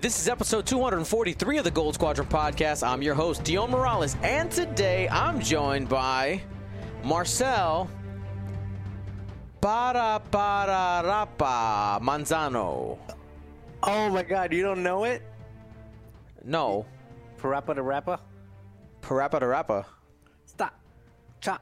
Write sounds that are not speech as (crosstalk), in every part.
This is episode 243 of the Gold Squadron podcast. I'm your host, Dion Morales, and today I'm joined by Marcel Parapararapa Manzano. Oh my god, you don't know it? No, Parappa the rapper? Parappa Rappa. Stop. Chop.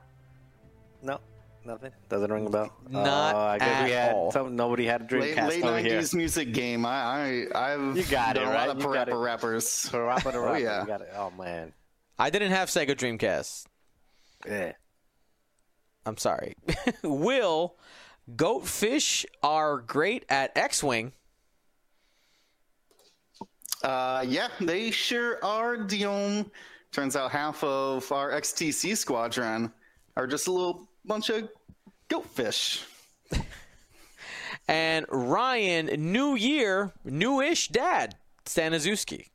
No, nothing. Doesn't ring a bell. Not Oh, I guess we at had all. some. Nobody had a Late, Dreamcast late over here. 90s music game. I, I, I've You got done it, a right? lot of You got parappa rappers. (laughs) Parappa the Oh, yeah. You got it. Oh man. I didn't have Sega Dreamcast. Yeah. I'm sorry. (laughs) Will Goatfish are great at X Wing. Uh, yeah, they sure are, Dion. Turns out half of our XTC squadron are just a little bunch of goatfish. (laughs) And Ryan, new year, newish dad, Staniszewski.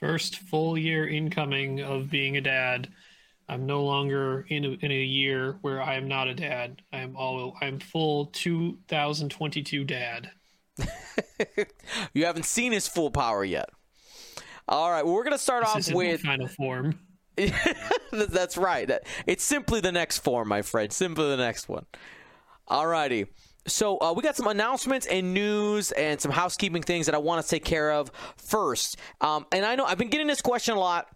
first full year incoming of being a dad. I'm no longer in a, in a year where I am not a dad. I am all I'm full 2022 dad. (laughs) You haven't seen his full power yet. All right, well, we're going to start This off with. final form. (laughs) That's right. It's simply the next form, my friend. Simply the next one. Alrighty. So uh, we got some announcements and news and some housekeeping things that I want to take care of first. Um, and I know I've been getting this question a lot.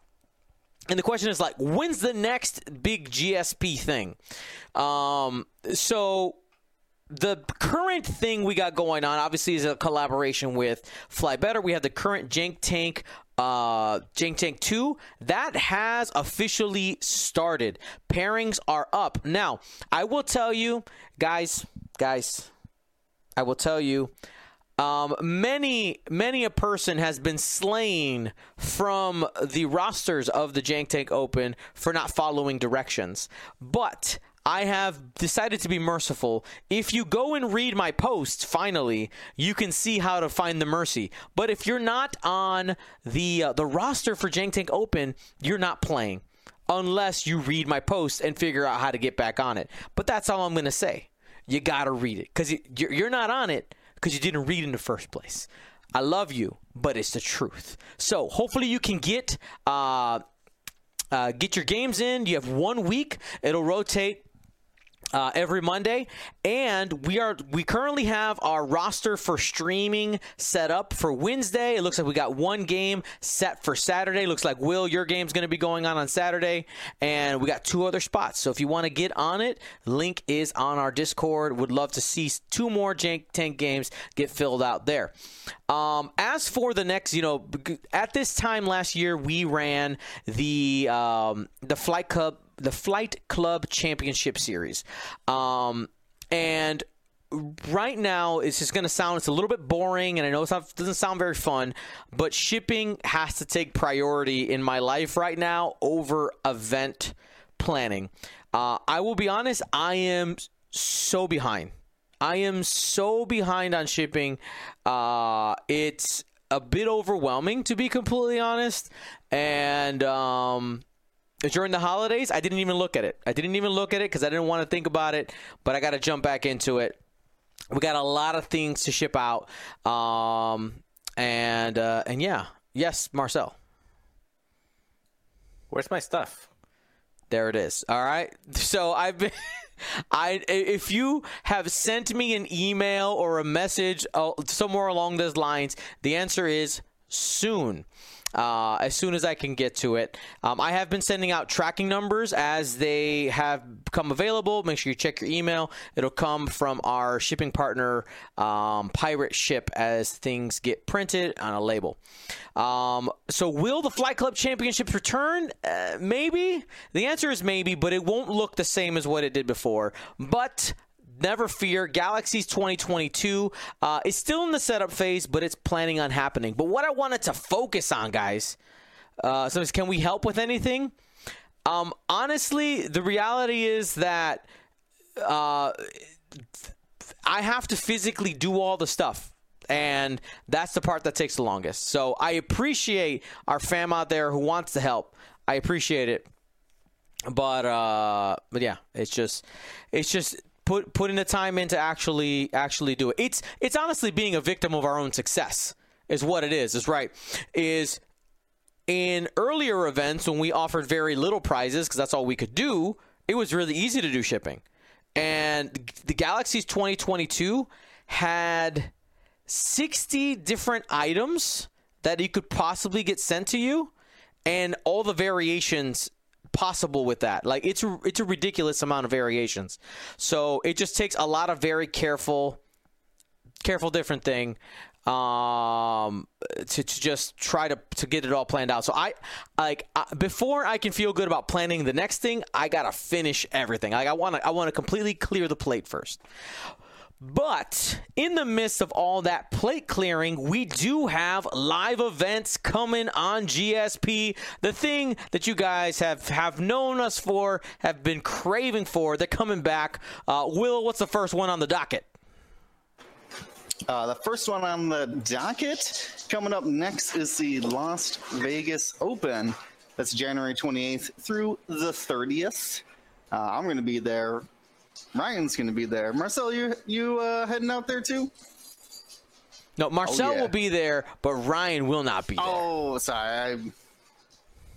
And the question is like, when's the next big GSP thing? Um, so the current thing we got going on obviously is a collaboration with Fly Better. We have the current Jank Tank uh Jank Tank 2 that has officially started. Pairings are up. Now, I will tell you guys, guys, I will tell you um, many, many a person has been slain from the rosters of the Jank Tank Open for not following directions. But I have decided to be merciful. If you go and read my posts, finally, you can see how to find the mercy. But if you're not on the uh, the roster for Jank Tank Open, you're not playing unless you read my post and figure out how to get back on it. But that's all I'm going to say. You got to read it because you're not on it because you didn't read in the first place. I love you, but it's the truth. So hopefully you can get uh, uh, get your games in. You have one week. It'll rotate uh, every Monday, and we are we currently have our roster for streaming set up for Wednesday. It looks like we got one game set for Saturday. Looks like Will, your game's going to be going on on Saturday, and we got two other spots. So if you want to get on it, link is on our Discord. Would love to see two more Jank Tank games get filled out there. Um, as for the next, you know, at this time last year, we ran the um, the Flight Club the Flight Club Championship Series. Um, and right now, it's just going to sound, it's a little bit boring, and I know it doesn't sound very fun, but shipping has to take priority in my life right now over event planning. Uh, I will be honest, I am so behind. I am so behind on shipping. Uh, it's a bit overwhelming, to be completely honest. And, um, during the holidays, I didn't even look at it. I didn't even look at it because I didn't want to think about it, but I got to jump back into it. We got a lot of things to ship out, um, and uh, and yeah, yes, Marcel, Where's my stuff? there it is. All right, so I've been. (laughs) I if you have sent me an email or a message uh, somewhere along those lines, the answer is soon. Uh, as soon as I can get to it. Um, I have been sending out tracking numbers as they have become available. Make sure you check your email. It'll come from our shipping partner, um, Pirate Ship, as things get printed on a label. Um, so, will the Flight Club Championships return? Uh, maybe. The answer is maybe, but it won't look the same as what it did before. But never fear. Galaxies 2022 uh, is still in the setup phase, but it's planning on happening. But what I wanted to focus on, guys, uh, so can we help with anything? Um, honestly, the reality is that uh, I have to physically do all the stuff. And that's the part that takes the longest. So I appreciate our fam out there who wants to help. I appreciate it. But uh but yeah, it's just it's just put putting the time in to actually actually do it. It's it's honestly being a victim of our own success. is what it is. Is right. Is in earlier events when we offered very little prizes because that's all we could do. It was really easy to do shipping, and the Galaxy's 2022 had 60 different items that you could possibly get sent to you, and all the variations possible with that. Like it's it's a ridiculous amount of variations. So it just takes a lot of very careful, careful different thing um to, to just try to to get it all planned out so i like uh, before i can feel good about planning the next thing i gotta finish everything like i want to i want to completely clear the plate first but in the midst of all that plate clearing, we do have live events coming on GSP. The thing that you guys have, have known us for, have been craving for, they're coming back. Uh, Will, what's the first one on the docket? Uh, the first one on the docket coming up next is the Las Vegas Open. That's January 28th through the 30th. Uh, I'm going to be there. Ryan's going to be there. Marcel, you you uh, heading out there too? No, Marcel Oh, yeah. will be there, but Ryan will not be there. Oh, sorry,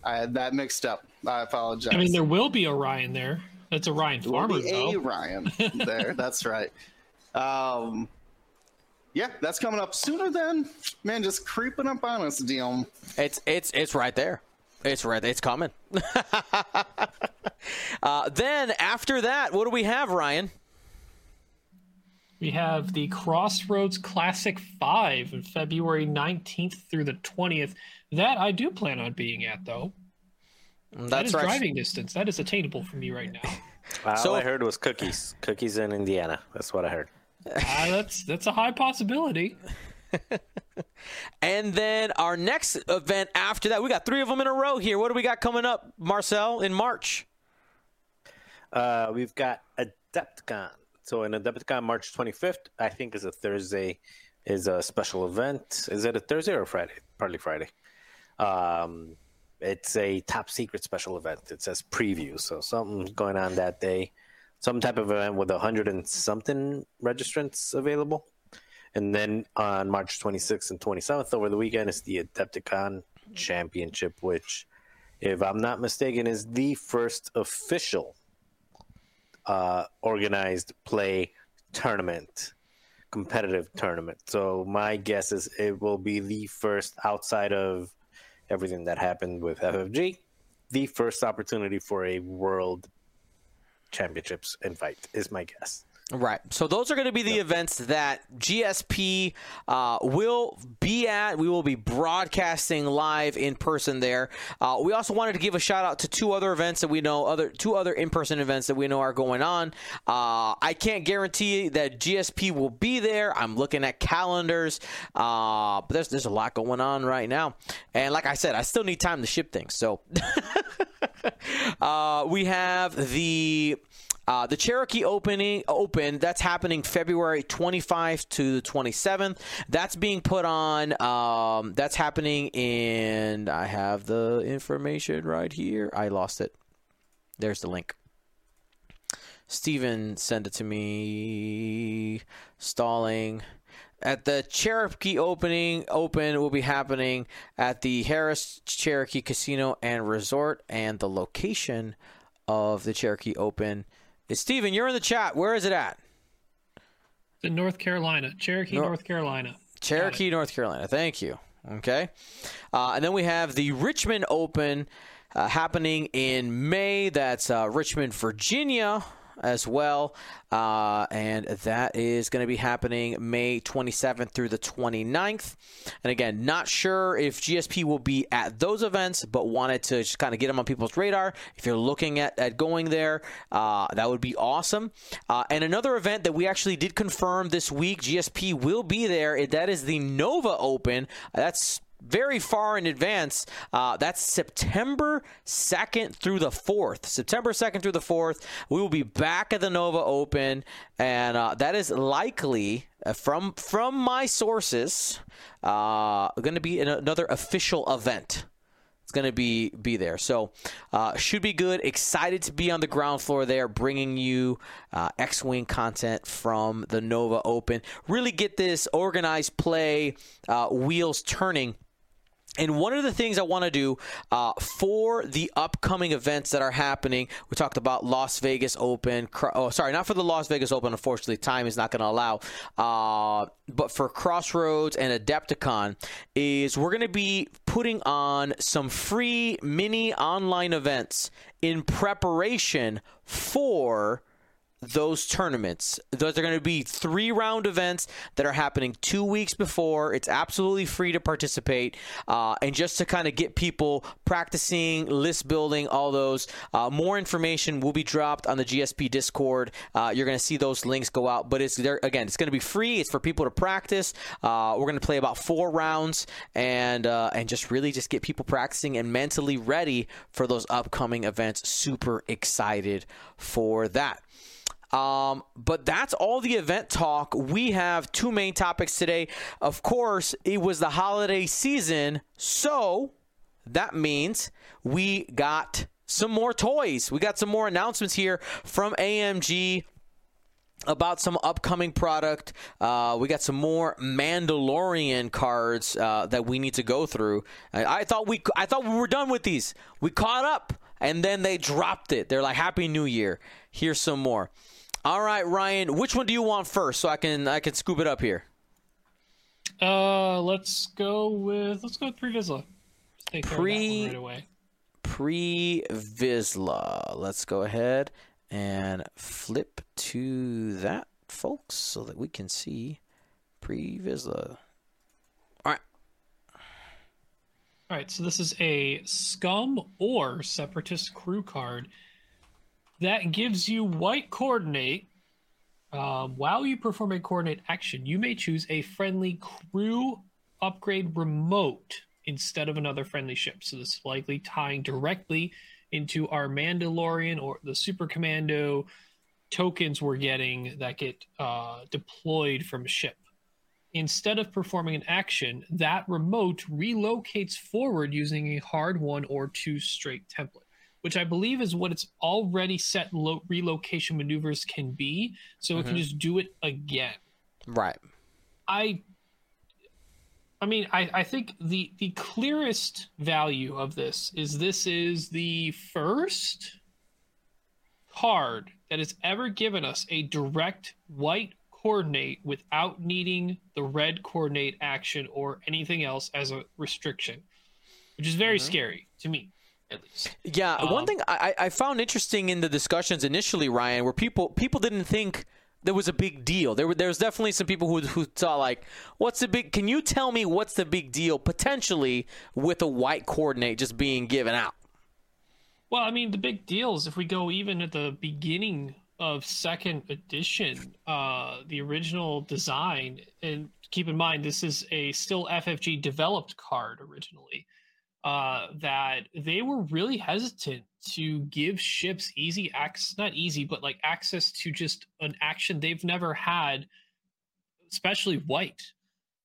I I had that mixed up. I apologize. I mean, there will be a Ryan there. That's a Ryan There will Farmer, be a though. Ryan (laughs) there. That's right. Um, yeah, that's coming up sooner than man, just creeping up on us, Dion. It's it's it's right there. It's right. It's coming. (laughs) uh, then after that, what do we have, Ryan? We have the Crossroads Classic 5 on February 19th through the 20th. That I do plan on being at, though. That That's right. driving distance. That is attainable for me right now. (laughs) All So- I heard was cookies. Cookies in Indiana. That's what I heard. Ah, that's that's a high possibility. (laughs) And then our next event after that, we got three of them in a row here. What do we got coming up, Marcel, in March? Uh, we've got Adepticon. So in Adepticon, March 25th, I think is a Thursday, is a special event. Is it a Thursday or Friday? Partly Friday. Um, it's a top secret special event. It says preview, so something's going on that day. Some type of event with a hundred and something registrants available. And then on March 26th and 27th over the weekend is the Adepticon Championship, which, if I'm not mistaken, is the first official uh, organized play tournament, competitive tournament. So my guess is it will be the first outside of everything that happened with FFG, the first opportunity for a world championships invite is my guess. Right. So those are going to be the events that GSP uh, will be at. We will be broadcasting live in person there. Uh, we also wanted to give a shout out to two other events that we know, other two other in person events that we know are going on. Uh, I can't guarantee that GSP will be there. I'm looking at calendars, uh, but there's there's a lot going on right now. And like I said, I still need time to ship things. So (laughs) uh, we have the. Uh, the Cherokee opening open that's happening February 25 to the 27th. That's being put on. Um, that's happening in. I have the information right here. I lost it. There's the link. Steven sent it to me. Stalling. At the Cherokee opening, open will be happening at the Harrah's Cherokee Casino and Resort, and the location of the Cherokee Open is Steven. You're in the chat. Where is it at? In North Carolina, Cherokee, Nor- North Carolina. Cherokee, North Carolina. Thank you. Okay. Uh, and then we have the Richmond Open uh, happening in May. That's uh, Richmond, Virginia as well. Uh, and that is going to be happening May 27th through the 29th. And again, not sure if GSP will be at those events, but wanted to just kind of get them on people's radar. If you're looking at, at going there, uh, that would be awesome. Uh, and another event that we actually did confirm this week, GSP will be there. That is the Nova Open. That's very far in advance. Uh, that's September 2nd through the 4th. September 2nd through the 4th. We will be back at the Nova Open, and uh, that is likely, uh, from from my sources, uh, going to be an, another official event. It's going to be be there. So uh, should be good. Excited to be on the ground floor there, bringing you uh, X-wing content from the Nova Open. Really get this organized play uh, wheels turning and one of the things I want to do uh, for the upcoming events that are happening, we talked about Las Vegas Open. Oh, sorry, not for the Las Vegas Open. Unfortunately, time is not going to allow. Uh, but for Crossroads and Adepticon, is we're going to be putting on some free mini online events in preparation for those tournaments. Those are going to be three round events that are happening two weeks before. It's absolutely free to participate. Uh, and just to kind of get people practicing, list building, all those, uh, more information will be dropped on the GSP Discord. Uh, you're going to see those links go out. But it's there again, it's going to be free. It's for people to practice. Uh, we're going to play about four rounds and, uh, and just really just get people practicing and mentally ready for those upcoming events. Super excited for that. Um, but that's all the event talk. We have two main topics today. Of course, it was the holiday season, so that means we got some more toys. We got some more announcements here from AMG about some upcoming product. Uh, we got some more Mandalorian cards uh, that we need to go through. I, I, thought we I thought we were done with these. We caught up, and then they dropped it. They're like Happy New Year. Here's some more. All right, Ryan, which one do you want first so I can I can scoop it up here? Uh, let's go with let's go with Pre Vizsla. Pre right away. Pre Vizsla. Let's go ahead and flip to that, folks, so that we can see Pre Vizsla. All right. All right, so this is a Scum or Separatist crew card that gives you white coordinate. Um, while you perform a coordinate action, you may choose a friendly crew upgrade remote instead of another friendly ship. So this is likely tying directly into our Mandalorian or the Super Commando tokens we're getting that get uh, deployed from a ship. Instead of performing an action, that remote relocates forward using a hard one or two straight template which I believe is what its already set lo- relocation maneuvers can be. So mm-hmm. it can mm-hmm. just do it again. Right. I I mean, I, I think the the clearest value of this is this is the first card that has ever given us a direct white coordinate without needing the red coordinate action or anything else as a restriction, which is very mm-hmm. scary to me at least. Yeah, um, one thing I, I found interesting in the discussions initially, Ryan, where people people didn't think there was a big deal. There were there's definitely some people who who thought like, what's the big? Can you tell me what's the big deal potentially with a white coordinate just being given out? Well, I mean, the big deal is if we go even at the beginning of second edition, uh, the original design, and keep in mind this is a still FFG developed card originally uh, that they were really hesitant to give ships easy access, not easy, but like access to just an action they've never had, especially white,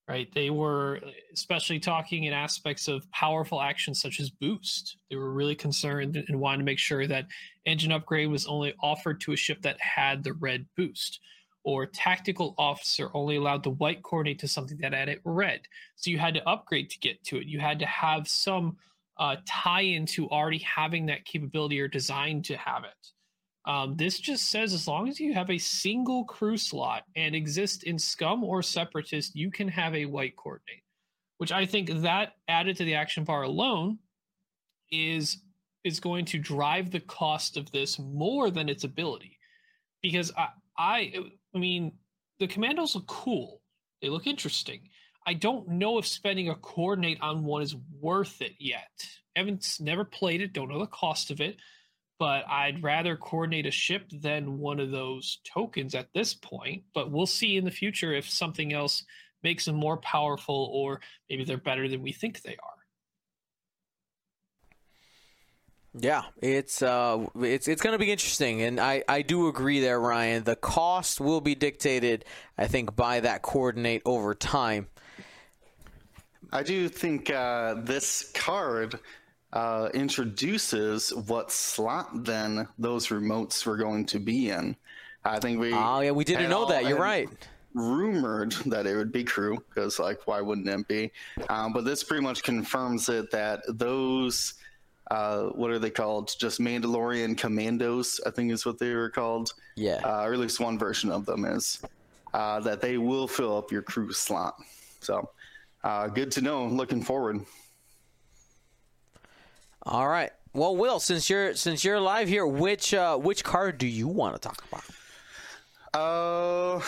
right? They were especially talking in aspects of powerful actions such as boost. They were really concerned and wanted to make sure that engine upgrade was only offered to a ship that had the red boost or tactical officer only allowed the white coordinate to something that had it red. So you had to upgrade to get to it. You had to have some uh, tie into already having that capability or designed to have it. Um, this just says as long as you have a single crew slot and exist in Scum or Separatist, you can have a white coordinate, which I think that added to the action bar alone is is going to drive the cost of this more than its ability because I, I I mean, the commandos look cool. They look interesting. I don't know if spending a coordinate on one is worth it yet. Haven't never played it, don't know the cost of it, but I'd rather coordinate a ship than one of those tokens at this point. But we'll see in the future if something else makes them more powerful or maybe they're better than we think they are. Yeah, it's uh, it's it's going to be interesting, and I, I do agree there, Ryan. The cost will be dictated, I think, by that coordinate over time. I do think uh, this card uh, introduces what slot then those remotes were going to be in. I think we. Oh yeah, we didn't know that. You're right. Rumored that it would be crew because, like, why wouldn't it be? Um, but this pretty much confirms it that those, uh, what are they called? Just Mandalorian commandos, I think is what they were called. Yeah. Uh, or at least one version of them is uh, that they will fill up your crew slot. So, uh, good to know. Looking forward. All right. Well, Will, since you're since you're live here, which uh, which card do you want to talk about? Uh,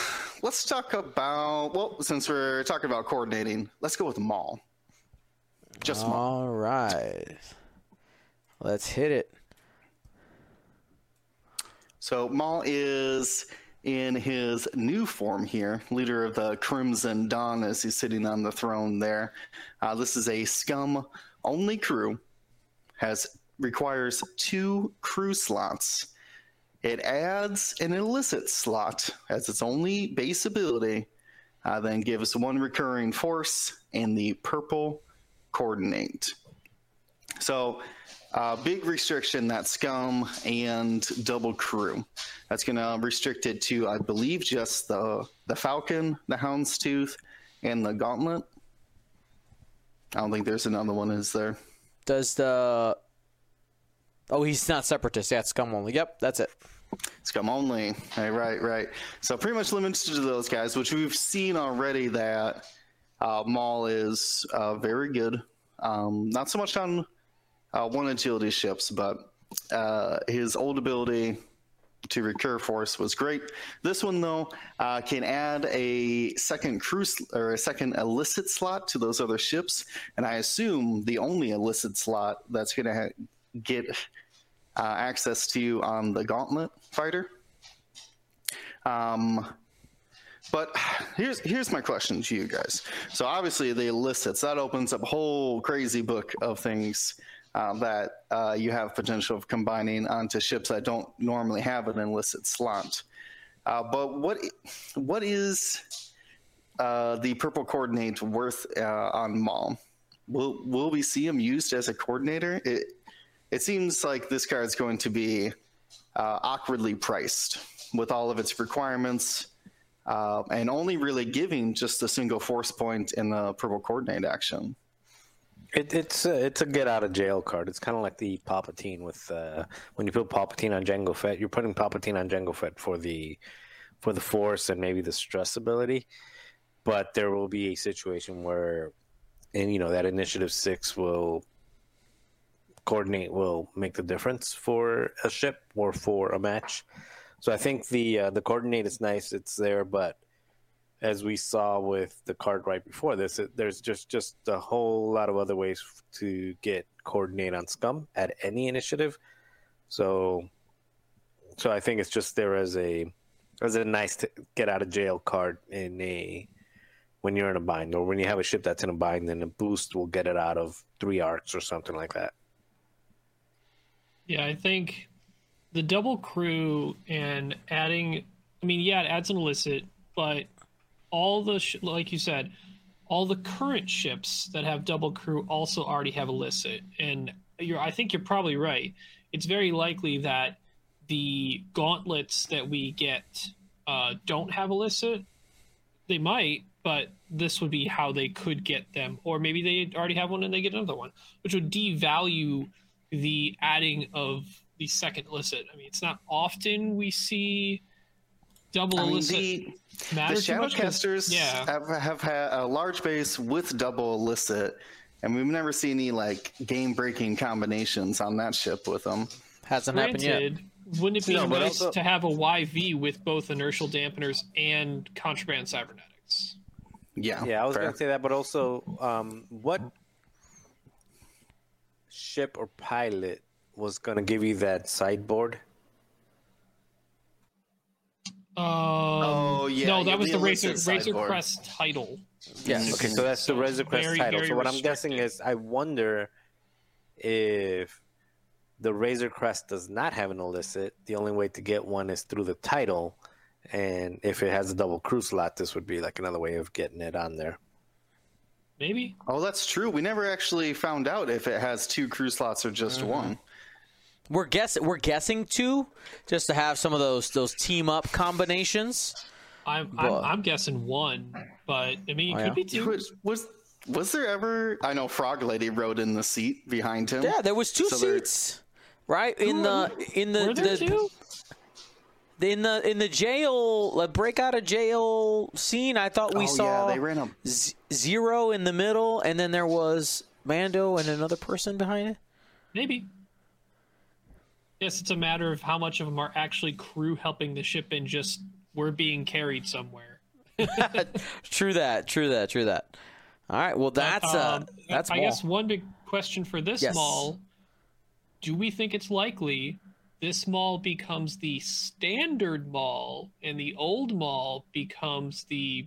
let's talk about well, since we're talking about coordinating, let's go with Maul. Just Maul. All right. Let's hit it. So Maul is in his new form here, leader of the Crimson Dawn, as he's sitting on the throne there. Uh, this is a scum only crew. Has requires two crew slots. It adds an illicit slot as its only base ability, uh, then gives one recurring force and the purple coordinate. So, uh, big restriction that scum and double crew. That's going to restrict it to, I believe, just the the falcon, the houndstooth, and the gauntlet. I don't think there's another one, is there? Does the Oh, he's not separatist. Yeah, it's scum only. Yep, that's it. Scum only. Right, right, right. So pretty much limited to those guys, which we've seen already that uh, Maul is uh, very good. Um, not so much on uh, one agility ships, but uh, his old ability to recur force was great. This one though uh, can add a second cruise or a second illicit slot to those other ships, and I assume the only illicit slot that's going to ha- get uh, access to you on the Gauntlet fighter. Um, but here's here's my question to you guys. So obviously the illicits that opens up a whole crazy book of things uh, that uh, you have potential of combining onto ships that don't normally have an illicit slot. Uh, but what what is uh, the purple coordinate worth uh, on Maul? Will will we see him used as a coordinator? It it seems like this card is going to be uh, awkwardly priced with all of its requirements and only really giving just a single force point in the purple coordinate action. It, it's a, it's a get out of jail card. It's kind of like the Palpatine with uh, when you put Palpatine on Jango Fett, you're putting Palpatine on Jango Fett for the for the Force and maybe the stress ability. But there will be a situation where, and you know that Initiative Six will coordinate will make the difference for a ship or for a match. So I think the uh, the coordinate is nice. It's there, but as we saw with the card right before this, it, there's just just a whole lot of other ways to get coordinate on Scum at any initiative. So, so I think it's just there as a as a nice to get out of jail card in a when you're in a bind or when you have a ship that's in a bind, then a boost will get it out of three arcs or something like that. Yeah, I think the double crew and adding, I mean, yeah, it adds an illicit, but all the, sh- like you said, all the current ships that have double crew also already have illicit. And you're, I think you're probably right. It's very likely that the gauntlets that we get uh, don't have illicit. They might, but this would be how they could get them. Or maybe they already have one and they get another one, which would devalue the adding of the second illicit. I mean, it's not often we see double I mean, illicit the, matter the too much 'cause- Shadowcasters Yeah, have, have had a large base with double illicit, and we've never seen any like game breaking combinations on that ship with them. Hasn't happened yet. granted, wouldn't it be No, nice also- to have a YV with both inertial dampeners and contraband cybernetics? Yeah, Yeah, I was fair. going to say that, but also, um, what ship or pilot was going to give you that sideboard? Um, Oh, yeah, no, that was the the Razor, Razor. Crest title. Yes. Okay, so that's the So it's Razor Crest very, title. very so what I'm guessing is, I wonder if the Razor Crest does not have an illicit. The only way to get one is through the title, and if it has a double crew slot, this would be like another way of getting it on there. Maybe. Oh, that's true. We never actually found out if it has two crew slots or just Mm-hmm. one. We're guess we're guessing two, just to have some of those those team up combinations. I'm But- I'm, I'm guessing one, but I mean, it Oh, could yeah? be two. Was, was was there ever? I know Frog Lady rode in the seat behind him. Yeah, there was two So there- seats, right in the in the, Were there the two? in the in the jail like break out of jail scene. I thought we oh saw yeah, they ran a Z- zero in the middle, and then there was Mando and another person behind it. Maybe. Yes, it's a matter of how much of them are actually crew helping the ship and just we're being carried somewhere. (laughs) True that. True that. True that. All right. Well, that's uh, Um, that's I Maul. guess one big question for this Yes. Maul: Do we think it's likely this Maul becomes the standard Maul and the old Maul becomes the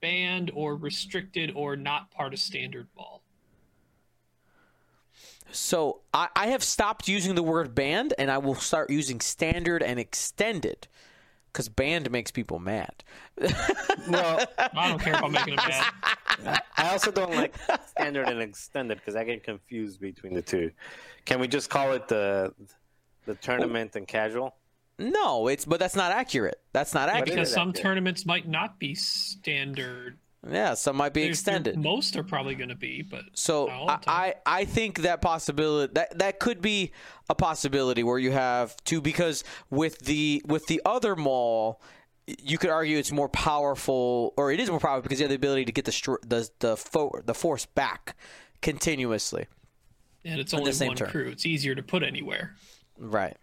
banned or restricted or not part of standard Maul? So I, I have stopped using the word banned, and I will start using standard and extended, because banned makes people mad. (laughs) Well, I don't care about making them bad. I also don't like standard and extended because I get confused between the two. Can we just call it the the tournament and casual? No, it's but that's not accurate. That's not But it accurate. Because some accurate. tournaments might not be standard. Yeah, some might be extended. Most are probably going to be, but So not all the I. I I think that possibility that that could be a possibility where you have two because with the with the other Maul you could argue it's more powerful or it is more powerful because you have the ability to get the the the, fo- the force back continuously. and it's only one turn. crew. It's easier to put anywhere. Right.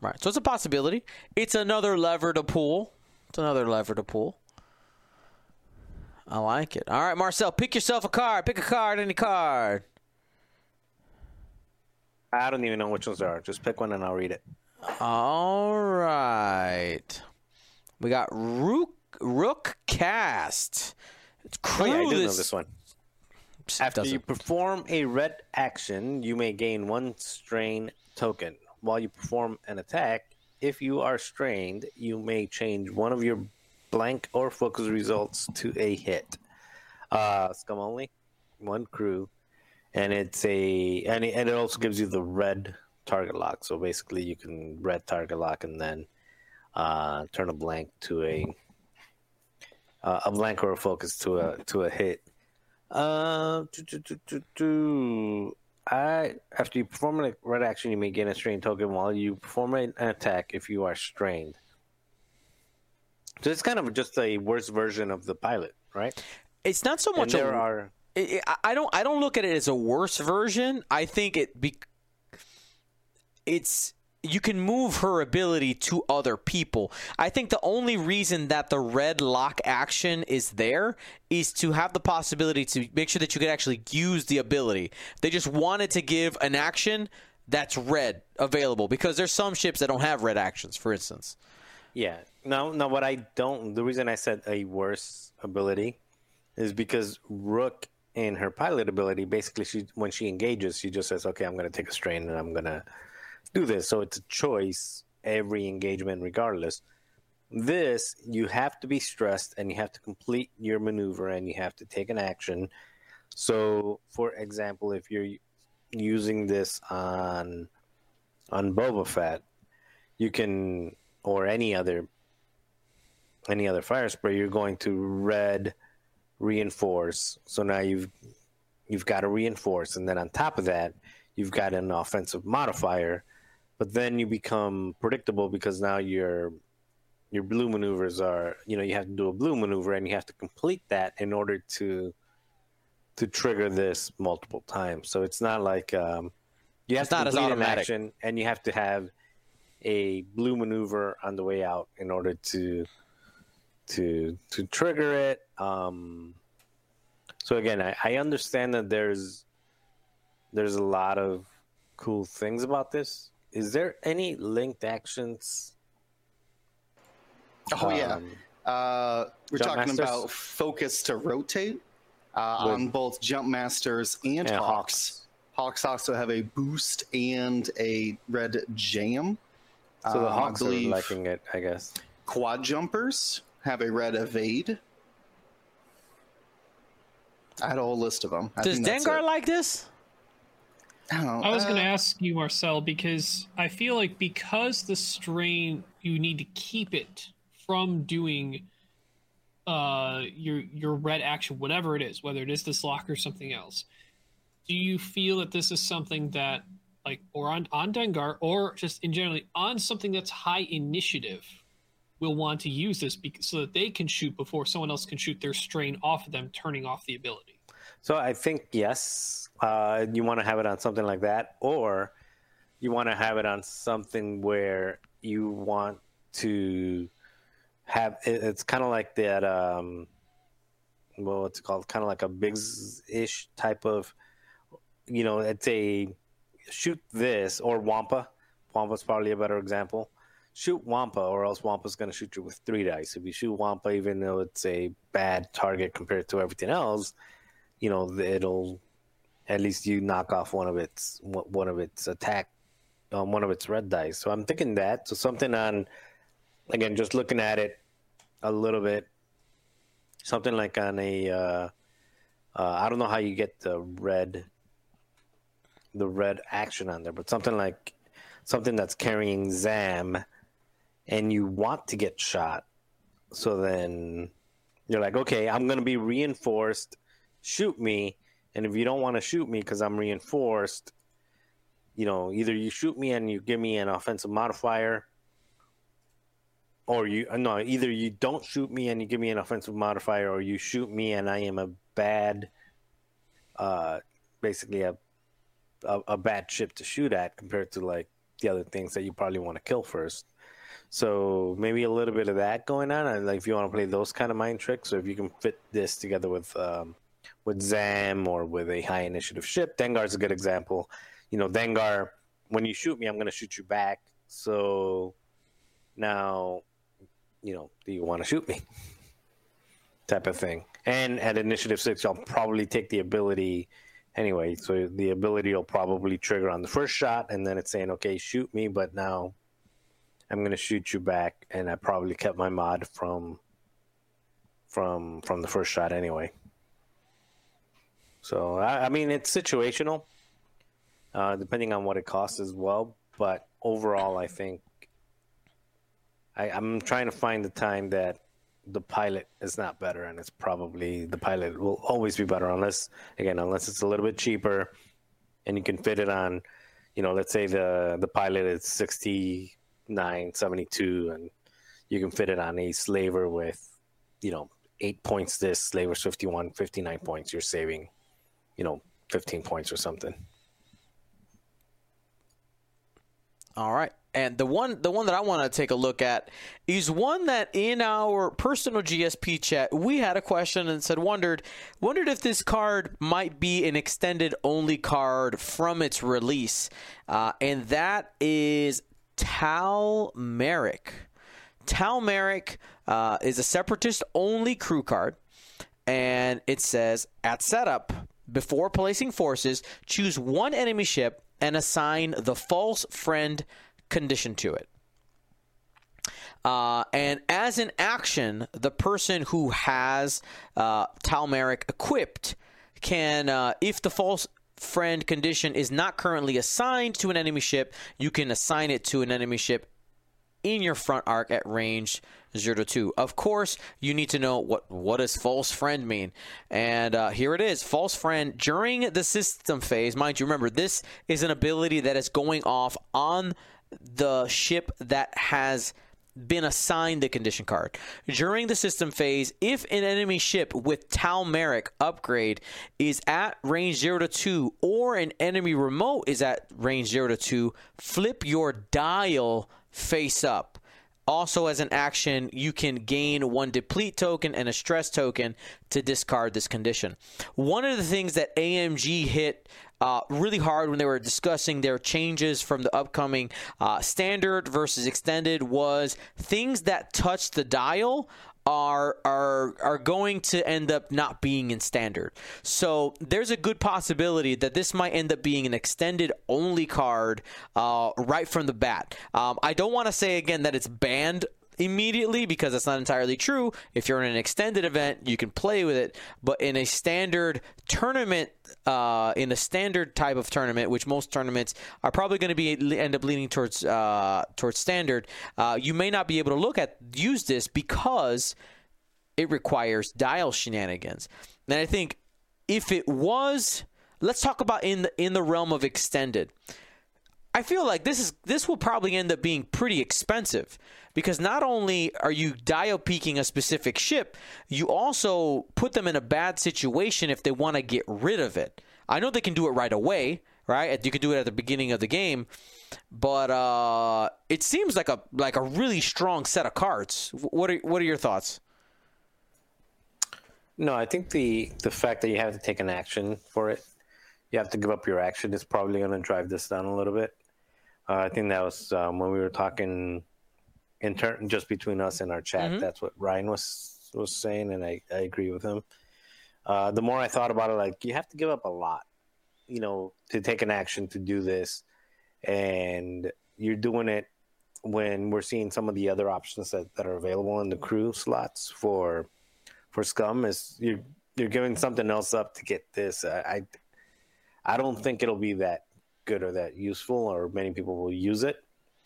Right. So it's a possibility. It's another lever to pull. It's another lever to pull. I like it. All right, Marcel, pick yourself a card. Pick a card, any card. I don't even know which ones are. Just pick one and I'll read it. All right. We got Rook Rook Kast. It's Oh yeah, I do know this, one. After you doesn't- perform a red action, you may gain one strain token. While you perform an attack, if you are strained, you may change one of your blank or focus results to a hit. Uh, scum only, one crew, and it's a and it, and it also gives you the red target lock. So basically, you can red target lock and then uh, turn a blank to a uh, a blank or a focus to a to a hit. Uh, do, do, do. I after you perform a red action, you may gain a strain token while you perform an attack if you are strained. So it's kind of just a worse version of the pilot, right? it's not so And much there a, are it, I- don't I don't look at it as a worse version. I think it be it's you can move her ability to other people. I think the only reason that the red lock action is there is to have the possibility to make sure that you can actually use the ability. They just wanted to give an action that's red available because there's some ships that don't have red actions, for instance. Yeah. No, no. What I don't. The reason I said a worse ability is because Rook in her pilot ability, basically, she when she engages, she just says, "Okay, I'm going to take a strain and I'm going to do this." So it's a choice every engagement, regardless. This you have to be stressed and you have to complete your maneuver and you have to take an action. So, for example, if you're using this on on Boba Fett, you can or any other any other Firespray, you're going to red reinforce. So now you've you've got to reinforce, and then on top of that, you've got an offensive modifier. But then you become predictable because now your your blue maneuvers are you know you have to do a blue maneuver and you have to complete that in order to to trigger this multiple times. So it's not like um, you have It's to not as automatic. action and you have to have a blue maneuver on the way out in order to to to trigger it. Um, so again, I, I understand that there's there's a lot of cool things about this. Is there any linked actions? Oh yeah. um, Uh, we're talking Masters? about focus to rotate uh, on both jump masters and, and hawks. Hawks also have a boost and a red jam. So the Um, Hawks are liking it, I guess. quad jumpers have a red evade. I had a whole list of them. I Does think that's Dengar like this? I. I was going to uh, ask you, Marcel, because I feel like because the strain, you need to keep it from doing uh, your your red action, whatever it is, whether it is this lock or something else. Do you feel that this is something that, like, or on on Dengar, or just in generally on something that's high initiative, will want to use this because, so that they can shoot before someone else can shoot their strain off of them, turning off the ability? So I think yes, uh, you want to have it on something like that, or you want to have it on something where you want to have. it- It's kind of like that. Um, well, what's it called? Kind of like a Biggs-ish type of. You know, it's a shoot this or Wampa. Wampa's probably a better example. Shoot Wampa, or else Wampa's going to shoot you with three dice. If you shoot Wampa, even though it's a bad target compared to everything else, you know it'll at least you knock off one of its one of its attack um, one of its red dice so i'm thinking that so something on again just looking at it a little bit something like on a uh, uh, i don't know how you get the red the red action on there but something like something that's carrying zam and you want to get shot so then you're like okay i'm going to be reinforced. Shoot me. And if you don't want to shoot me because i'm reinforced you know either you shoot me and you give me an offensive modifier or you no either you don't shoot me and you give me an offensive modifier or you shoot me and i am a bad uh basically a a, a bad ship to shoot at compared to like the other things that you probably want to kill first so maybe a little bit of that going on and like if you want to play those kind of mind tricks or if you can fit this together with um with Zam or with a high initiative ship. Dengar's a good example. You know, Dengar, when you shoot me, I'm going to shoot you back. So now, you know, do you want to shoot me? (laughs) Type of thing. And at initiative six, I'll probably take the ability anyway. So the ability will probably trigger on the first shot, and then it's saying, okay, shoot me, but now I'm to shoot you back. And I probably kept my mod from from from the first shot anyway. So I, I mean, it's situational, uh, depending on what it costs as well. But overall, I think I, I'm trying to find the time that the pilot is not better, and it's probably the pilot will always be better unless, again, unless it's a little bit cheaper, and you can fit it on, you know, let's say the the pilot is 69, 72, and you can fit it on a slaver with, you know, eight points. This slaver's 51, 59 points. You're saving you know, 15 points or something. All right. And the one the one that I want to take a look at is one that in our personal GSP chat we had a question and said wondered wondered if this card might be an extended only card from its release, uh, and that is Tal Merrik. Tal Merrik uh, is a separatist only crew card, and it says at setup before placing forces, choose one enemy ship and assign the false friend condition to it. Uh, and as an action, the person who has uh, Tal Merrik equipped can, uh, if the false friend condition is not currently assigned to an enemy ship, you can assign it to an enemy ship in your front arc at range 0 to 2. Of course, you need to know what what does false friend mean. And uh, here it is. False friend during the system phase, mind you remember this is an ability that is going off on the ship that has been assigned the condition card. During the system phase, if an enemy ship with Tal Merrik upgrade is at range 0 to 2 or an enemy remote is at range 0 to 2, flip your dial face up. Also, as an action, you can gain one deplete token and a stress token to discard this condition. One of the things that AMG hit uh, really hard when they were discussing their changes from the upcoming uh, standard versus extended was things that touch the dial are are are going to end up not being in standard. So there's a good possibility that this might end up being an extended only card uh, right from the bat. Um, I don't want to say again that it's banned immediately because that's not entirely true. If you're in an extended event, you can play with it, but in a standard tournament, uh, in a standard type of tournament, which most tournaments are probably going to be end up leaning towards uh, towards standard, uh, you may not be able to look at use this because it requires dial shenanigans. And I think if it was, let's talk about in the in the realm of extended. I feel like this is this will probably end up being pretty expensive because not only are you dial peeking a specific ship, you also put them in a bad situation if they want to get rid of it. I know they can do it right away, right? You can do it at the beginning of the game, but uh, it seems like a like a really strong set of cards. What are what are your thoughts? No, I think the the fact that you have to take an action for it, you have to give up your action is probably going to drive this down a little bit. Uh, I think that was um, when we were talking in turn just between us and our chat. Mhm. That's what Ryan was was saying, and I, I agree with him. Uh, the more I thought about it, like you have to give up a lot, you know, to take an action to do this, and you're doing it when we're seeing some of the other options that, that are available in the crew slots for for scum is you're you're giving something else up to get this. I I, I don't think it'll be that good or that useful, or many people will use it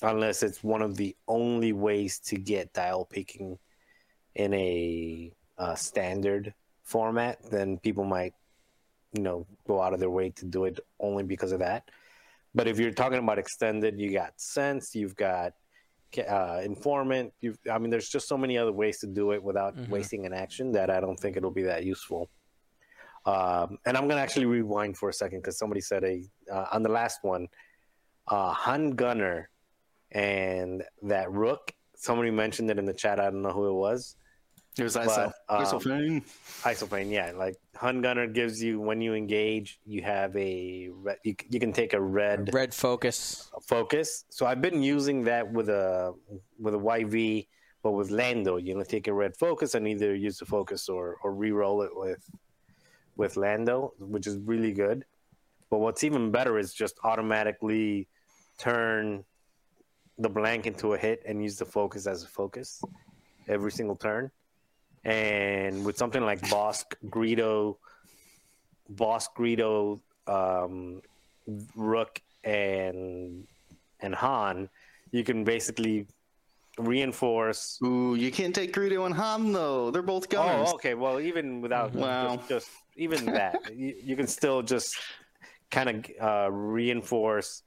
unless it's one of the only ways to get dial picking in a uh, standard format. Then people might you know go out of their way to do it only because of that. But if you're talking about extended, you got sense, you've got uh, informant. You've, I mean, there's just so many other ways to do it without Mhm. wasting an action that I don't think it'll be that useful. Um, and I'm gonna actually rewind for a second because somebody said a uh, on the last one, uh, Han Gunner and that Rook. Somebody mentioned it in the chat. I don't know who it was. It was But, ISO. um, Isofane. Isoplane, yeah. Like Han Gunner gives you when you engage, you have a red, you, you can take a red Red focus. focus. So I've been using that with a with a YV, but with Lando, you know, take a red focus and either use the focus or or re-roll it with with Lando, which is really good. But what's even better is just automatically turn the blank into a hit and use the focus as a focus every single turn. And with something like Bossk, Greedo, Bossk Greedo, um, Rook, and and Han, you can basically reinforce. Ooh, you can't take Greedo and Han though. They're both gunners. Oh, okay. Well, even without Wow. just, just even that, (laughs) you, you can still just kind of uh, reinforce,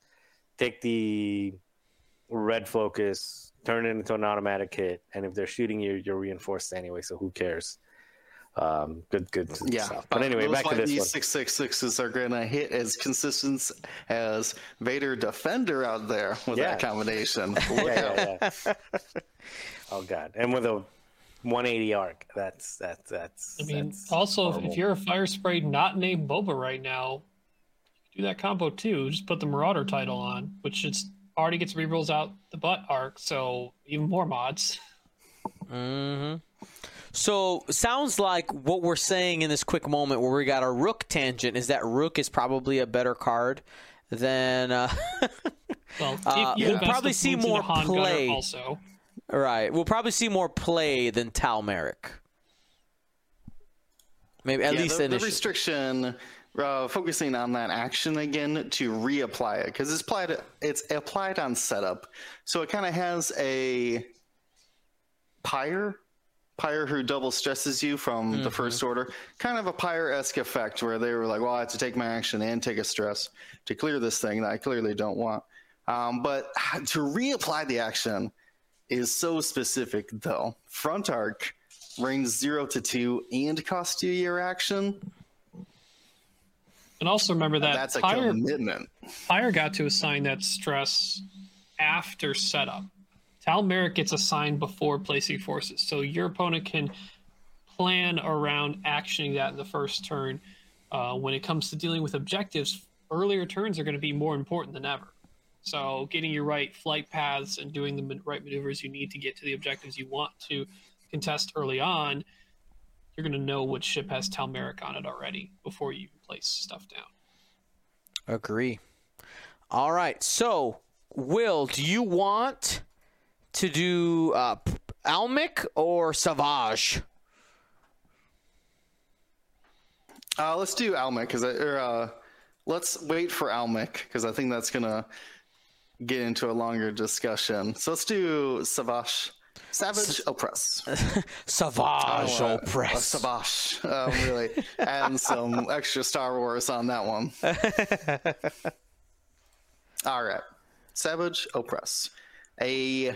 take the red focus, turn it into an automatic hit, and if they're shooting you, you're reinforced anyway. So who cares? Um, good, good Yeah, stuff. But anyway, those back to this these one. six six sixes are gonna hit as consistent as Vader Defender out there with Yeah. that combination. (laughs) Yeah, yeah, yeah. (laughs) oh god, and with a 180 arc, that's that's that's. I mean, that's also, if, horrible. if you're a Firespray not named Boba right now, you can do that combo too. Just put the Marauder title on, which it's already gets rerolls out the butt arc, so even more mods. hmm So sounds like what we're saying in this quick moment where we got a Rook tangent is that Rook is probably a better card than uh, (laughs) Well, Uh, if you we'll invest probably see more Han Gunner play. Also, right. We'll probably see more play than Tal Merrik. Maybe at Yeah, least the, the restriction uh, focusing on that action again to reapply it because it's applied it's applied on setup, so it kind of has a pyre pyre who double stresses you from Mm-hmm. the first order kind of a pyre-esque effect where they were like well i have to take my action and take a stress to clear this thing that i clearly don't want um, but (sighs) to reapply the action is so specific though front arc range 0 to 2 and cost you your action and also remember that that's a Pyre, commitment Pyre got to assign that stress after setup. Tal Merrik gets assigned before placing forces, so your opponent can plan around actioning that in the first turn. Uh, when it comes to dealing with objectives, earlier turns are going to be more important than ever. So, getting your right flight paths and doing the right maneuvers you need to get to the objectives you want to contest early on, you're going to know which ship has Tal Merrik on it already before you place stuff down. Agree. All right. So, Will, do you want to do? Uh, p- Almec or Savage? Uh, let's do Almec because or uh, let's wait for Almec because I think that's gonna get into a longer discussion. So let's do Savage, Savage Oppress. (laughs) Savage Uh, Oppress. Savage, um, really, (laughs) adding some extra Star Wars on that one. (laughs) All right, Savage Oppress, a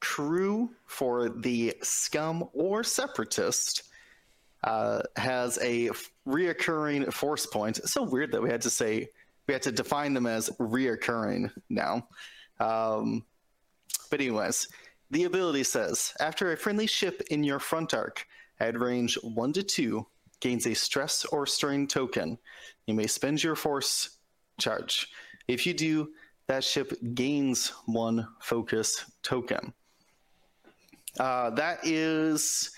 crew for the Scum or Separatist. Uh, has a f- reoccurring force point. It's so weird that we had to say we had to define them as reoccurring now. Um, but anyways, the ability says after a friendly ship in your front arc at range one to two gains a stress or strain token, you may spend your force charge. If you do, that ship gains one focus token. Uh, that is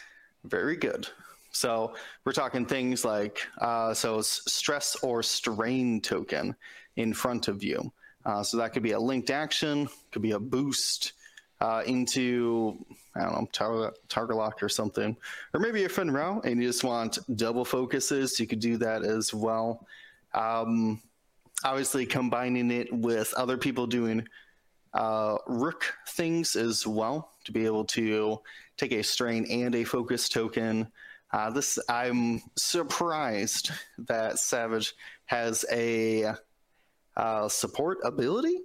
very good. So we're talking things like uh, so stress or strain token in front of you. Uh, so that could be a linked action, could be a boost uh, into I don't know tar- target lock or something, or maybe a fun route and you just want double focuses. You could do that as well. Um, obviously, combining it with other people doing uh, rook things as well to be able to take a strain and a focus token. Uh, this I'm surprised that Savage has a uh, support ability.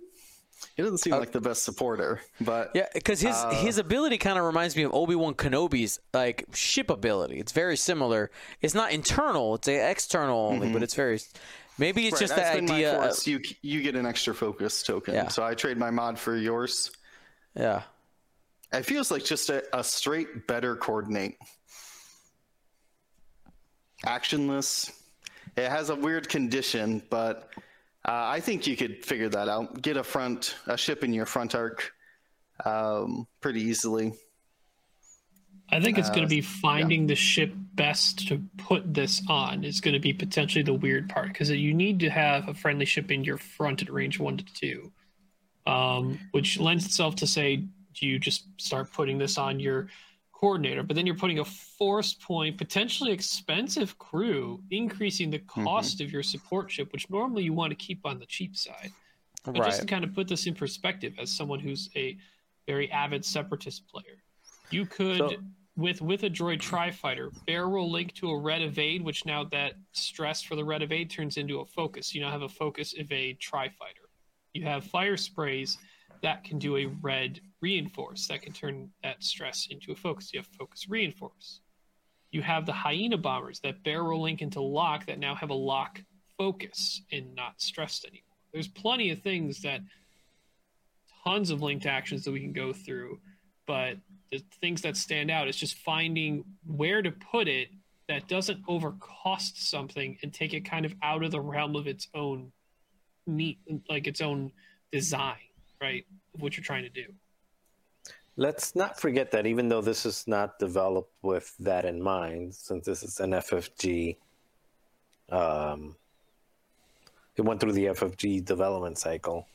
He doesn't seem like the best supporter, but Yeah, because his his ability kind of reminds me of Obi Wan Kenobi's like ship ability. It's very similar. It's not internal; it's a external only, but it's very. Maybe it's Right, just that's the idea. Force. you you get an extra focus token, Yeah. so I trade my mod for yours. yeah, It feels like just a, a straight better coordinate. Actionless. It has a weird condition, but uh, I think you could figure that out. Get a front a ship in your front arc um, pretty easily. I think it's going Uh, to be finding the ship best to put this on is going to be potentially the weird part because you need to have a friendly ship in your front at range one to two, um, which lends itself to say, do you just start putting this on your coordinator? But then you're putting a force point, potentially expensive crew, increasing the mm-hmm. cost of your support ship, which normally you want to keep on the cheap side. But just to kind of put this in perspective, as someone who's a very avid separatist player, you could So- with with a droid tri fighter barrel link to a red evade, which now that stress for the red evade turns into a focus. You now have a focus evade tri fighter. You have Firesprays that can do a red reinforce that can turn that stress into a focus. You have focus reinforce. You have the hyena bombers that barrel link into lock that now have a lock focus and not stressed anymore. There's plenty of things that tons of linked actions that we can go through, but the things that stand out is just finding where to put it that doesn't overcost something and take it kind of out of the realm of its own neat like its own design, right? Of what you're trying to do. Let's not forget that even though this is not developed with that in mind, since this is an FFG, um, it went through the FFG development cycle.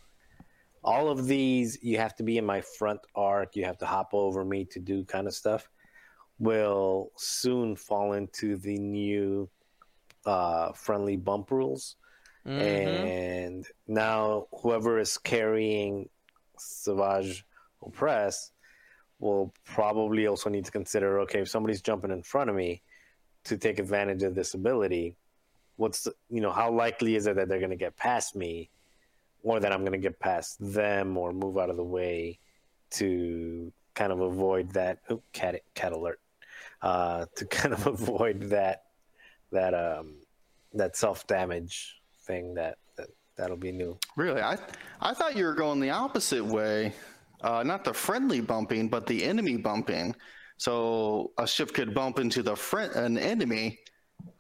All of these, you have to be in my front arc, you have to hop over me to do kind of stuff, will soon fall into the new uh, friendly bump rules. Mhm. And now, whoever is carrying Savage Oppress will probably also need to consider okay, if somebody's jumping in front of me to take advantage of this ability, what's the, you know how likely is it that they're going to get past me, or that I'm going to get past them, or move out of the way to kind of avoid that oh, cat cat alert uh, (laughs) to kind of avoid that that um, that self damage thing that, that that'll be new. Really, I I thought you were going the opposite way. Uh, not the friendly bumping, but the enemy bumping. So a ship could bump into the friend an enemy.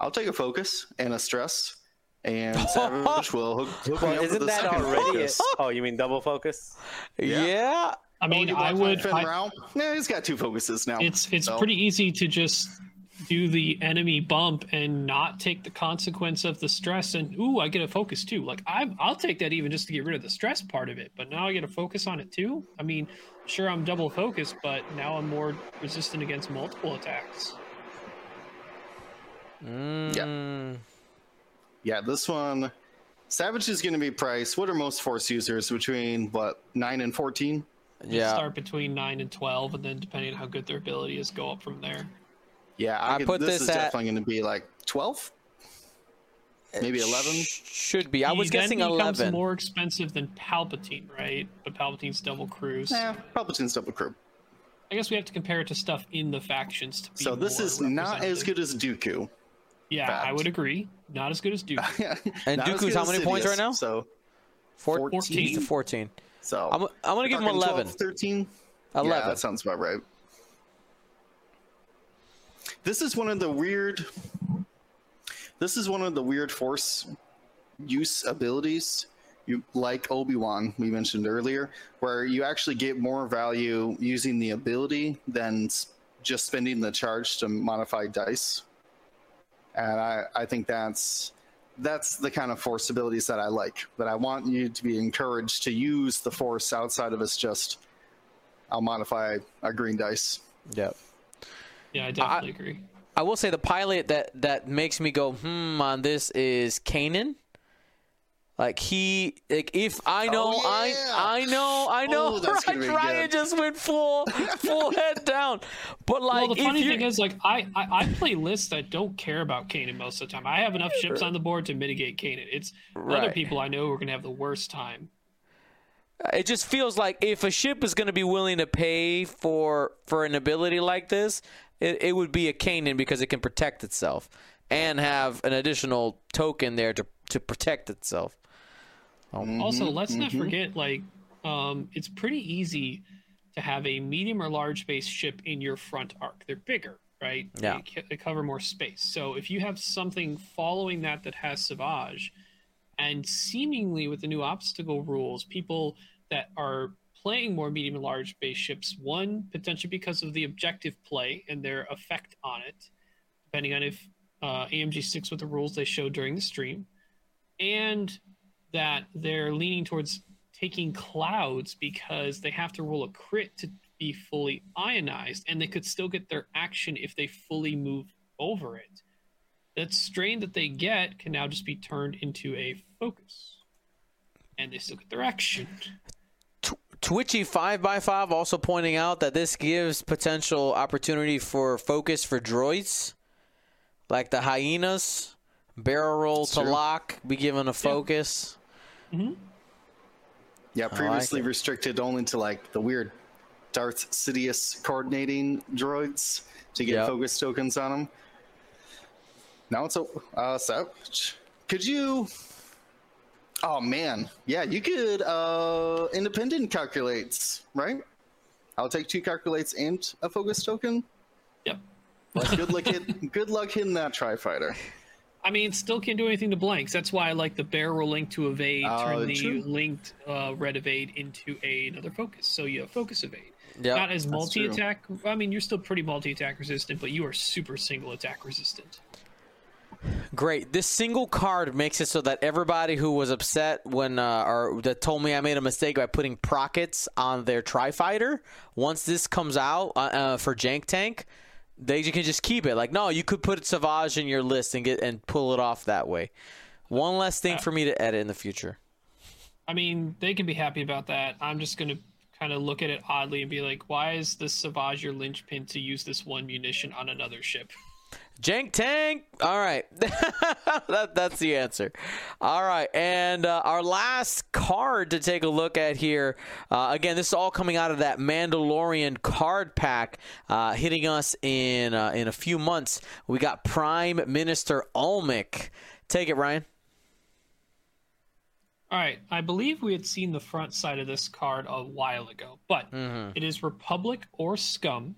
I'll take a focus and a stress, and Savage (laughs) will hook, hook me up with isn't the that second already? A, focus. oh, you mean double focus? yeah. I mean, Oh, I would. I- Yeah, he's got two focuses now. it's it's So- pretty easy to just do the enemy bump and not take the consequence of the stress. And ooh i get a focus too. Like i i'll take that even just to get rid of the stress part of it but now i get a focus on it too. I mean sure i'm double focused but now i'm more resistant against multiple attacks. Mm, Yeah, this one, Savage is going to be priced. What are most Force users between what nine and fourteen? Yeah. start between 9 and 12 and then depending on how good their ability is go up from there Yeah, I could- put this, this is at- definitely going to be like twelve, maybe eleven. Should be. I He was then guessing becomes eleven. more expensive than palpatine right but palpatine's double cruise Yeah, Palpatine's double crew. i guess we have to compare it to stuff in the factions to be So this more is not as good as Dooku. Yeah, I would agree. Not as good as Dooku. (laughs) And Not Dooku's how as many points right now? So Four- 14. He's to fourteen. so I'm, I'm gonna give him talking 12, 11. 13? Yeah, 11. that sounds about right. This is one of the weird. This is one of the weird force use abilities, you like Obi Wan we mentioned earlier, where you actually get more value using the ability than just spending the charge to modify dice. And I, I think that's that's the kind of force abilities that I like. That I want you to be encouraged to use the force outside of us just I'll modify a green dice. Yep. Yeah, I definitely agree. I will say the pilot that that makes me go hmm on this is Kanan. Like he, like if I know, Oh, I, yeah. I know, I know. Oh, that's (laughs) gonna right, Ryan good. just went full, full (laughs) head down. But like, well, the funny you're- thing is, like, I, I I play lists that don't care about Kanan most of the time. I have enough ships on the board to mitigate Kanan. It's other people I know who are gonna have the worst time. it just feels like if a ship is going to be willing to pay for for an ability like this, it, it would be a Kanan because it can protect itself and have an additional token there to to protect itself. Also, let's not forget, like, um, it's pretty easy to have a medium or large base ship in your front arc. They're bigger, right? Yeah. They, they cover more space. So if you have something following that that has Savage, and seemingly with the new obstacle rules, people that are playing more medium and large base ships, one potentially because of the objective play and their effect on it, depending on if uh, AMG sticks with the rules they showed during the stream, and that they're leaning towards taking clouds because they have to roll a crit to be fully ionized, and they could still get their action if they fully move over it. That strain that they get can now just be turned into a focus, and they still get their action. Tw- Twitchy five x five also pointing out that this gives potential opportunity for focus for droids, like the hyenas, barrel roll to true. lock, be given a focus. Yeah, like previously it. restricted only to like the weird Darth Sidious coordinating droids to get Yep. focus tokens on them. Now it's a uh, Savage. Could you? Oh man, yeah, you could uh independent calculates, right? I'll take two calculates and a focus token. Yep. Like, good luck hit, (laughs) good luck hitting that tri fighter. I mean, still can't do anything to blanks. That's why I like the barrel link to evade, Oh, turn the true. linked uh, red evade into a, another focus. So you have focus evade. Yep. Not as multi attack. I mean, you're still pretty multi attack resistant, but you are super single attack resistant. Great. This single card makes it so that everybody who was upset when uh, or that told me I made a mistake by putting prockets on their tri fighter, once this comes out uh, uh, for Jank Tank, they you can just keep it. Like, no, you could put Savage in your list and get and pull it off that way. One less thing for me to edit in the future. I mean, they can be happy about that. I'm just going to kind of look at it oddly and be like, why is this Savage your linchpin to use this one munition on another ship? Jank Tank. All right, (laughs) that, that's the answer. All right, and uh, our last card to take a look at here. Uh, again, this is all coming out of that Mandalorian card pack, uh, hitting us in uh, in a few months. We got Prime Minister Almec. Take it, Ryan. All right, I believe we had seen the front side of this card a while ago, but it is Republic or Scum.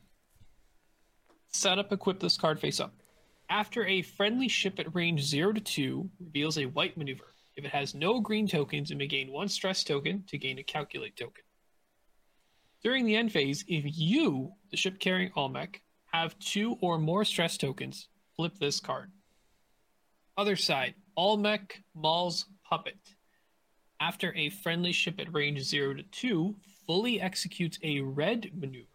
Set up, equip this card face up. After a friendly ship at range 0 to 2 reveals a white maneuver. If it has no green tokens, it may gain one stress token to gain a calculate token. During the end phase, if you, the ship carrying Almec, have two or more stress tokens, flip this card. Other side, Almec Maul's Puppet. After a friendly ship at range 0 to 2 fully executes a red maneuver,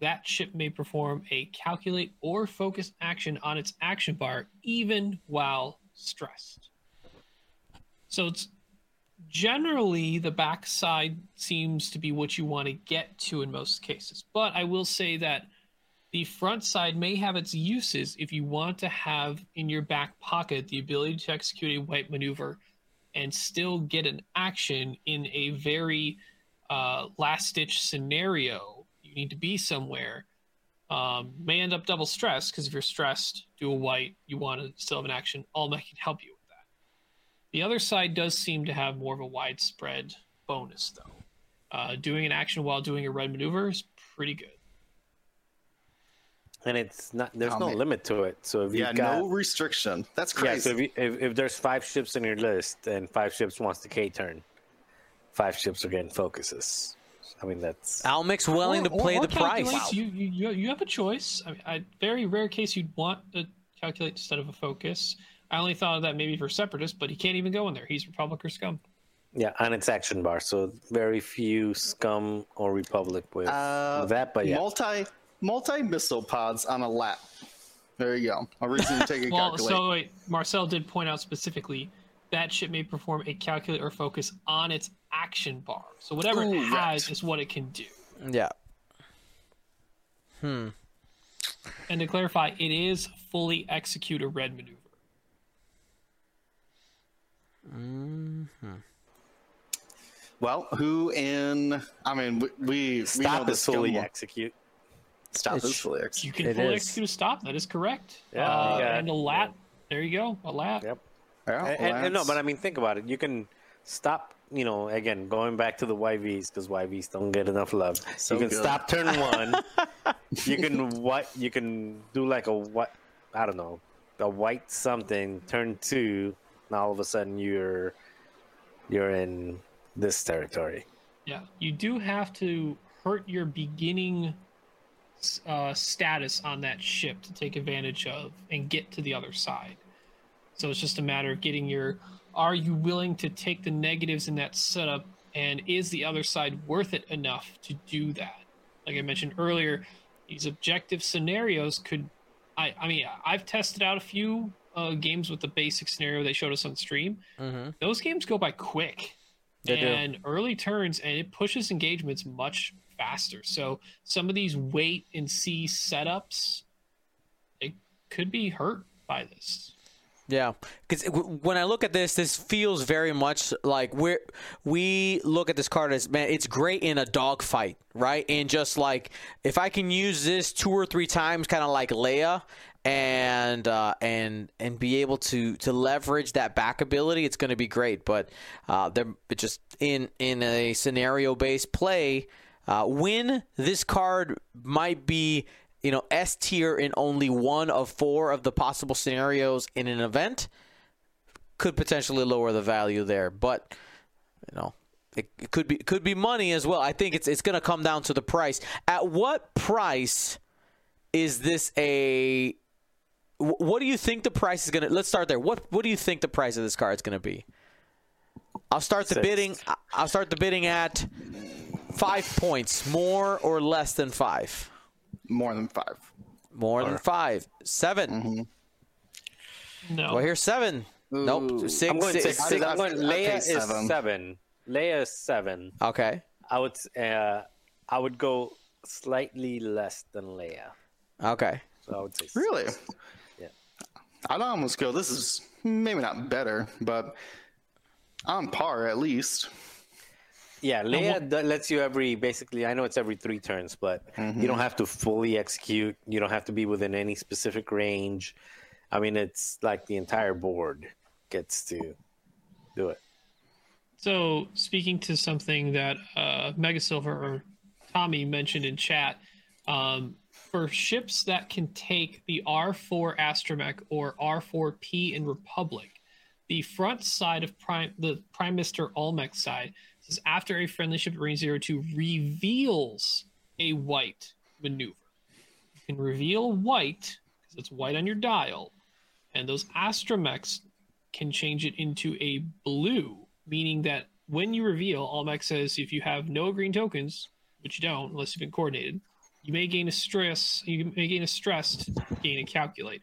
that ship may perform a calculate or focus action on its action bar even while stressed. So it's generally the backside seems to be what you want to get to in most cases. But I will say that the front side may have its uses if you want to have in your back pocket the ability to execute a white maneuver and still get an action in a very uh, last ditch scenario. You need to be somewhere. Um, may end up double stressed because if you're stressed, do a white, you want to still have an action. Almec can help you with that. The other side does seem to have more of a widespread bonus, though. Uh, doing an action while doing a red maneuver is pretty good. and it's not. There's Oh, no man. limit to it. So if you Yeah, got no restriction. That's crazy. yeah, so if, you, if if there's five ships in your list and five ships wants the K turn, five ships are getting focuses. I mean that's Almec's willing to Or- or- play or the price. calculate, You, you you you have a choice. I mean, I, very rare case you'd want to calculate instead of a focus. I only thought of that maybe for separatist, but he can't even go in there. He's Republic or Scum. yeah, and it's action bar. So very few scum or republic with Uh, that. But yeah, Multi multi missile pods on a lap. There you go. A reason to take a (laughs) Well, calculate. so wait, Marcel did point out specifically that ship may perform a calculate or focus on its action bar. So whatever it Correct. has is what it can do. Yeah. Hmm. And to clarify, it is fully execute a red maneuver. well, who in? I mean, we we, we know stop the is fully scum- execute. Stop It's- is fully execute. You can It fully is. execute a stop. That is correct. Yeah, Uh, yeah. and a lat. There you go. A lat. Yep. Yeah, And, well, and- and no, but I mean, think about it. You can stop. You know, again, going back to the YVs because YVs don't get enough love. So you can good. stop turn (laughs) one. you can what? You can do like a what? I don't know, a white something. Turn two. Now all of a sudden you're you're in this territory. Yeah, you do have to hurt your beginning uh, status on that ship to take advantage of and get to the other side. So it's just a matter of getting your. Are you willing to take the negatives in that setup, and is the other side worth it enough to do that? Like I mentioned earlier, these objective scenarios could. I I mean I've tested out a few uh, games with the basic scenario they showed us on stream. Mm-hmm. Those games go by quick They do. and early turns and it pushes engagements much faster so some of these wait and see setups it could be hurt by this Yeah, because when I look at this, this feels very much like we're we look at this card as man, it's great in a dogfight, right? And just like if I can use this two or three times, kind of like Leia, and uh, and and be able to to leverage that back ability, it's going to be great. But uh, they're just in in a scenario based play, uh, when this card might be you know, S tier in only one of four of the possible scenarios in an event could potentially lower the value there. But you know, it, it could be it could be money as well. I think it's it's going to come down to the price. At what price is this a? What do you think the price is going to? Let's start there. What what do you think the price of this card is going to be? I'll start the Six. bidding. I'll start the bidding at five points, more or less than five. More than five. More than five. 7 Mm-hmm. no Well, here's seven. Nope. Ooh. Six. I'm going six- six. I six. think I'm going. I'd pay Leia is seven. seven. Leia is seven. Okay. I would. Uh, I would go slightly less than Leia. Okay. So I would say. six. Really? Yeah. I'd almost go. This is maybe not better, but on par at least. Yeah, Leia d- lets you every basically. I know it's every three turns, but you don't have to fully execute. You don't have to be within any specific range. I mean, it's like the entire board gets to do it. So, speaking to something that uh, Mega Silver or Tommy mentioned in chat, um, for ships that can take the R4 Astromech or R4P in Republic, the front side of Prime, the Prime Minister Almec side says after a friendly ship range 02 reveals a white maneuver. You can reveal white because it's white on your dial, and those astromechs can change it into a blue, meaning that when you reveal, Almec says if you have no green tokens, which you don't unless you've been coordinated, you may gain a stress. You may gain a stress to gain a calculate.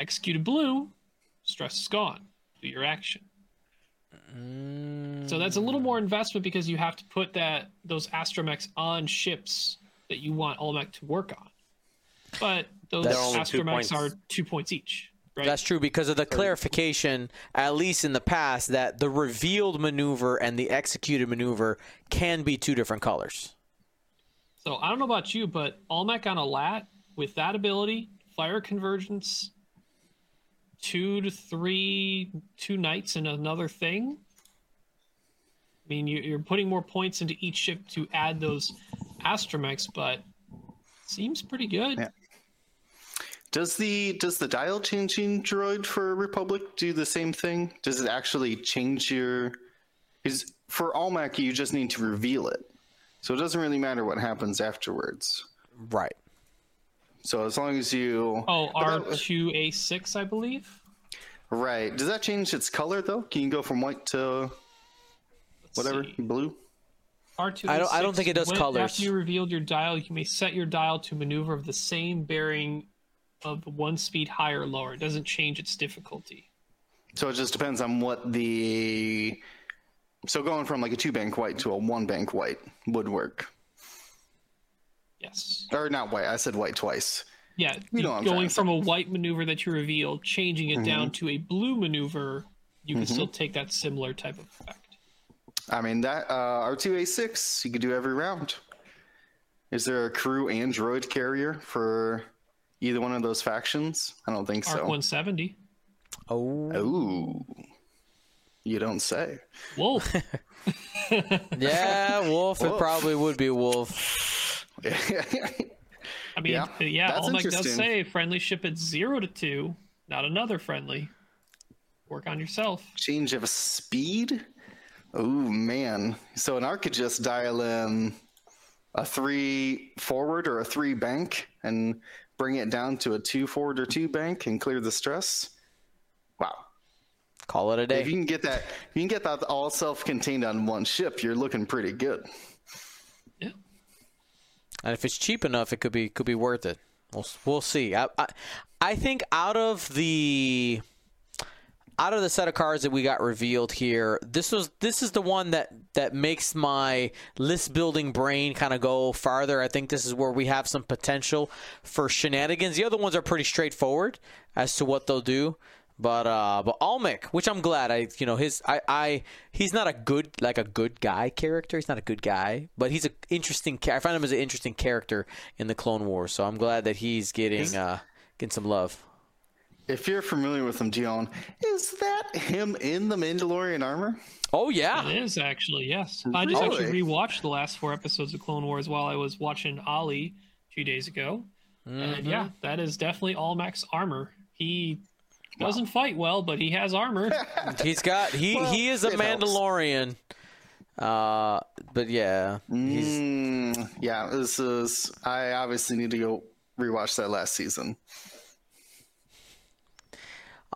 Execute a blue, stress is gone. Do your action. Mm. So that's a little more investment because you have to put that those astromechs on ships that you want Almec to work on. But those That's only two astromechs are two points each, right? That's true because of the clarification, at least in the past, that the revealed maneuver and the executed maneuver can be two different colors. So I don't know about you, but Almec on a lat with that ability, fire convergence, two to three, two nights and another thing. I mean, you- you're putting more points into each ship to add those astromechs, but seems pretty good. Yeah. Does the does the dial changing droid for Republic do the same thing? Does it actually change your? Is for Almec you just need to reveal it, so it doesn't really matter what happens afterwards. Right. So as long as you Oh, R two A six, I believe. right, does that change its color though? Can you go from white to Let's whatever see. blue? R2 I don't- I don't think it does when, colors. After you revealed your dial, you may set your dial to maneuver of the same bearing of one speed higher or lower. It doesn't change its difficulty. So it just depends on what the. So going from like a two bank white to a one bank white would work, Yes. or not white. I said white twice. Yeah. You you- know what I'm going from a white maneuver that you reveal, changing it Mm-hmm. down to a blue maneuver, you can still take that similar type of effect. I mean that uh, R2A6 you could do every round. Is there a crew android carrier for either one of those factions? I don't think Arc so. 170. Oh. Ooh, you don't say. Wolffe. (laughs) Yeah, Wolffe. It probably would be Wolffe. (laughs) I mean, Yeah, yeah, yeah that's Almec does say friendly ship at zero to two, not another friendly. Work on yourself. Change of speed. Oh man! So an arc could just dial in a three forward or a three bank and bring it down to a two forward or two bank and clear the stress. Wow. Call it a day. If you can get that, if you can get that all self-contained on one ship. You're looking pretty good. And if it's cheap enough, it could be could be worth it. We'll we'll see. I I, I think out of the out of the set of cards that we got revealed here, this was this is the one that that makes my list building brain kind of go farther. I think this is where we have some potential for shenanigans. The other ones are pretty straightforward as to what they'll do. But uh, but Almec, which I'm glad I you know his I, I he's not a good like a good guy character. He's not a good guy, but he's an interesting. I find him as an interesting character in the Clone Wars. So I'm glad that he's getting uh getting some love. If you're familiar with him, Dion, is that him in the Mandalorian armor? Oh yeah, It is actually, yes. I just actually Really? rewatched the last four episodes of Clone Wars while I was watching Ali a few days ago. And yeah, that is definitely Almec's armor. He doesn't fight well, but he has armor. (laughs) he's got he Well, he is a. Mandalorian. Uh, but yeah, he's Mm, yeah, this is. I obviously need to go rewatch that last season.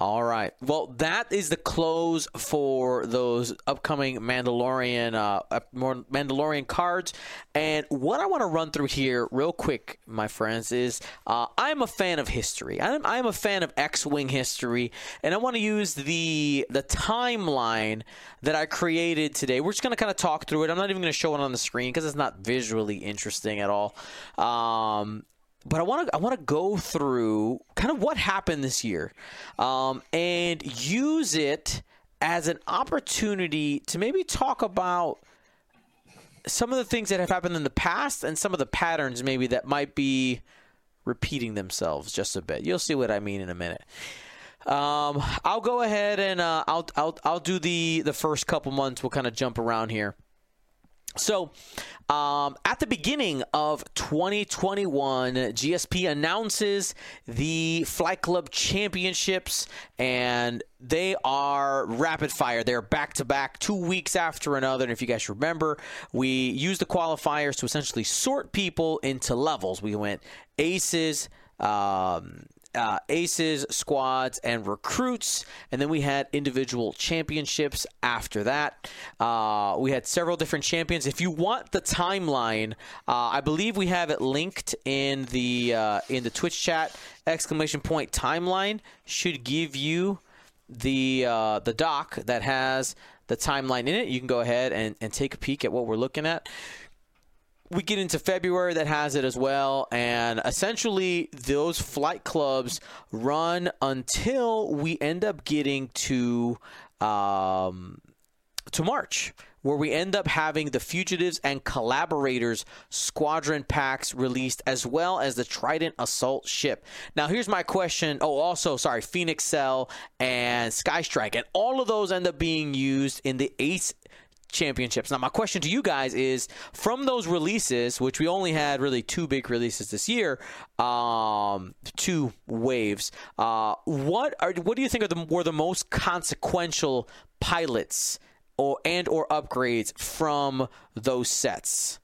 All right. Well, that is the close for those upcoming Mandalorian uh, Mandalorian cards. And what I want to run through here, real quick, my friends, is uh, I'm a fan of history. I'm, I'm a fan of X-wing history, and I want to use the the timeline that I created today. We're just going to kind of talk through it. I'm not even going to show it on the screen because it's not visually interesting at all. Um, but I want to I want to go through kind of what happened this year, um, and use it as an opportunity to maybe talk about some of the things that have happened in the past and some of the patterns maybe that might be repeating themselves just a bit. You'll see what I mean in a minute. Um, I'll go ahead and uh, I'll I'll I'll do the the first couple months. We'll kind of jump around here. So, um, at the beginning of 2021, GSP announces the Flight Club Championships, and they are rapid fire. They're back to back, two weeks after another. And if you guys remember, we used the qualifiers to essentially sort people into levels. We went aces. Um, uh, aces, squads, and recruits. And then we had individual championships after that. Uh, we had several different champions. If you want the timeline, uh, I believe we have it linked in the uh, in the Twitch chat. Exclamation point timeline should give you the uh, the doc that has the timeline in it. You can go ahead and, and take a peek at what we're looking at we get into February that has it as well, and essentially those flight clubs run until we end up getting to um, to March, where we end up having the fugitives and collaborators squadron packs released, as well as the Trident assault ship. Now, here's my question. Oh, also, sorry, Phoenix Cell and Sky Strike, and all of those end up being used in the Ace championships. Now, my question to you guys is from those releases, which we only had really two big releases this year, um, two waves. Uh, what are what do you think are the were the most consequential pilots or and or upgrades from those sets?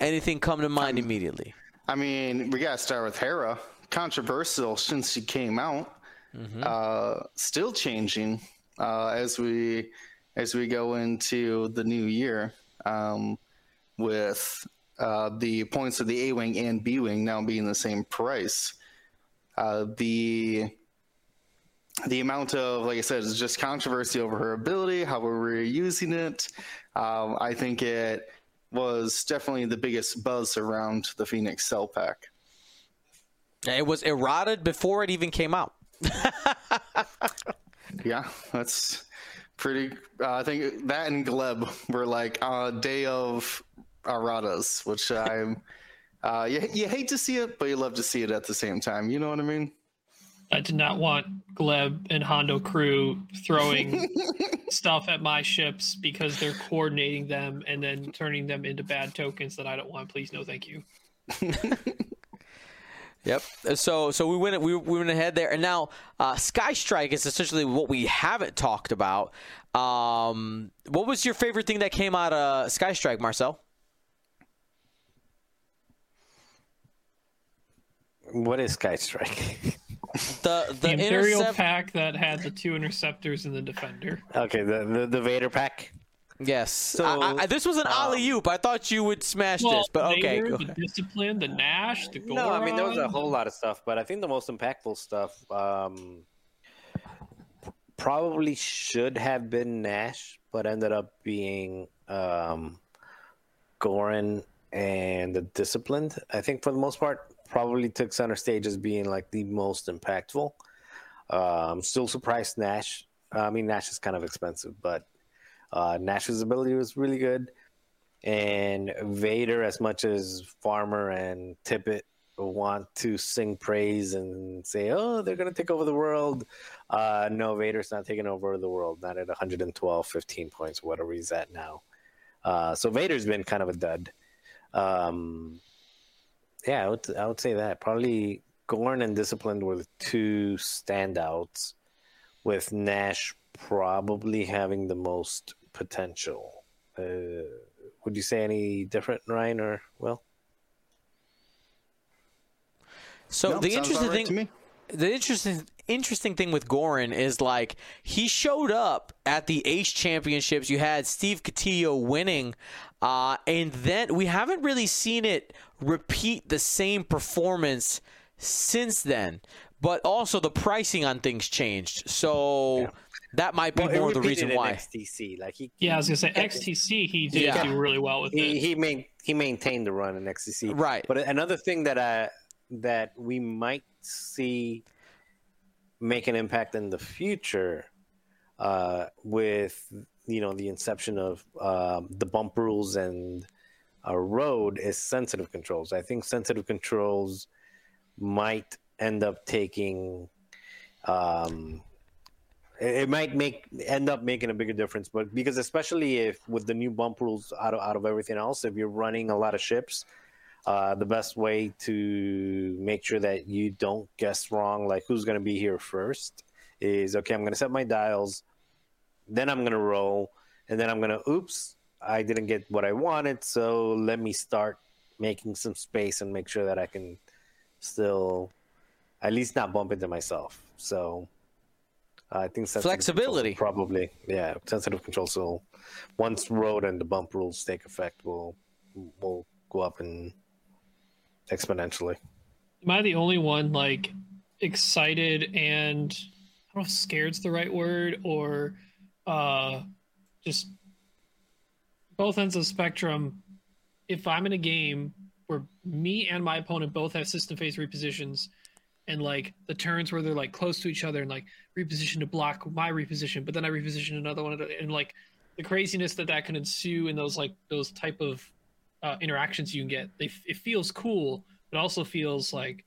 Anything come to mind immediately? I mean, we gotta start with Hera. Controversial since she came out. Mm-hmm. Uh, still changing uh, as we as we go into the new year um, with uh, the points of the A wing and B wing now being the same price. Uh, the the amount of, like I said, is just controversy over her ability, how we were using it. Um, I think it was definitely the biggest buzz around the Phoenix Cell Pack. It was errata'd before it even came out. (laughs) yeah, that's pretty. Uh, I think that and Gleb were like a day of Aradas, which (laughs) I'm. Uh, you, you hate to see it, but you love to see it at the same time. You know what I mean? I did not want Gleb and Hondo crew throwing (laughs) stuff at my ships because they're coordinating them and then turning them into bad tokens that I don't want. Please, no, thank you. (laughs) Yep. So so we went we, we went ahead there, and now uh, Sky Strike is essentially what we haven't talked about. Um, what was your favorite thing that came out of Sky Strike, Marcel? What is Sky Strike? (laughs) the the, the Imperial intercept- pack that had the two interceptors and the defender. Okay, the the, the Vader pack. Yes. So I, I, this was an um, alley oop. I thought you would smash well, this, but okay. Vader, the discipline, the Nash, the Goran. No, I mean there was a whole lot of stuff, but I think the most impactful stuff um, probably should have been Nash, but ended up being um, Goran and the disciplined. I think for the most part, probably took center stage as being like the most impactful. Um, still surprised Nash. I mean, Nash is kind of expensive, but uh, Nash's ability was really good, and Vader, as much as Farmer and Tippett want to sing praise and say, "Oh, they're going to take over the world," uh, no, Vader's not taking over the world. Not at 112, 15 points, whatever he's at now. Uh, so Vader's been kind of a dud. Um, yeah, I would, I would say that probably Goran and Disciplined were the two standouts, with Nash probably having the most potential. Uh, would you say any different, Ryan or Will? So no, the interesting right thing, the interesting interesting thing with Goran is like he showed up at the Ace Championships. You had Steve Catillo winning, uh, and then we haven't really seen it repeat the same performance since then. But also the pricing on things changed, so. Yeah that might be well, more the reason why. XTC, like he. Yeah, I was gonna say XTC. He did yeah. do really well with he, it. He main, he maintained the run in XTC. Right. But another thing that I that we might see make an impact in the future uh, with you know the inception of um, the bump rules and a road is sensitive controls. I think sensitive controls might end up taking um, it, might make end up making a bigger difference. But because especially if with the new bump rules out of out of everything else, if you're running a lot of ships, uh, the best way to make sure that you don't guess wrong, like who's going to be here first, is okay. I'm going to set my dials, then I'm going to roll, and then I'm going to oops, I didn't get what I wanted, so let me start making some space and make sure that I can still at least not bump into myself. So I think sensitive Flexibility. probably yeah sensitive controls will once road and the bump rules take effect will will go up and exponentially. Am I the only one like excited and I don't know if scared's the right word or uh just both ends of the spectrum. If I'm in a game where me and my opponent both have system phase repositions and like the turns where they're like close to each other and like reposition to block my reposition, but then I reposition another one and like the craziness that that can ensue in those like those type of uh, interactions you can get. They, it feels cool, but also feels like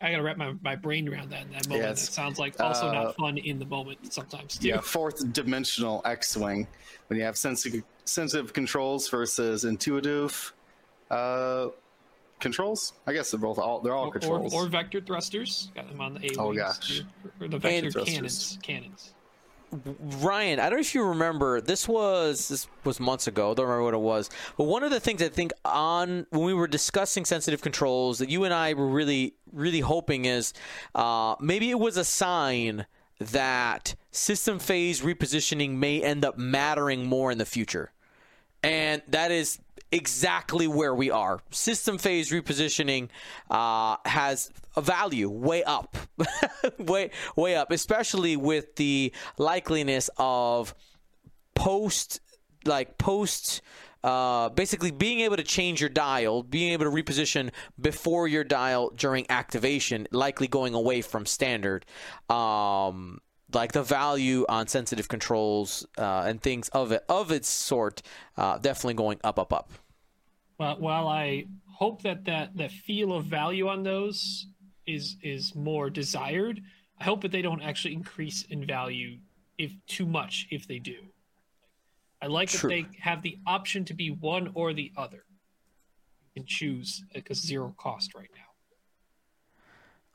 I gotta wrap my, my brain around that in that moment. Yeah, it sounds like also uh, not fun in the moment sometimes too. Yeah, fourth dimensional X-wing when you have sensitive sensitive controls versus intuitive uh, controls. I guess they're both all they're all Or, or, controls. or vector thrusters. Got them on the A Oh, gosh. too. Or the vector cannons. Cannons. Ryan, I don't know if you remember. This was this was months ago. I don't remember what it was. But one of the things I think on when we were discussing sensitive controls that you and I were really really hoping is uh, maybe it was a sign that system phase repositioning may end up mattering more in the future. And that is exactly where we are. System phase repositioning uh, has a value way up, (laughs) way way up, especially with the likeliness of post like post uh, basically being able to change your dial, being able to reposition before your dial during activation, likely going away from standard. Um, like the value on sensitive controls uh, and things of it of its sort, uh, definitely going up, up, up. Well, while I hope that that that feel of value on those is is more desired, I hope that they don't actually increase in value if too much if they do. I like True. that they have the option to be one or the other. You can choose because zero cost right now.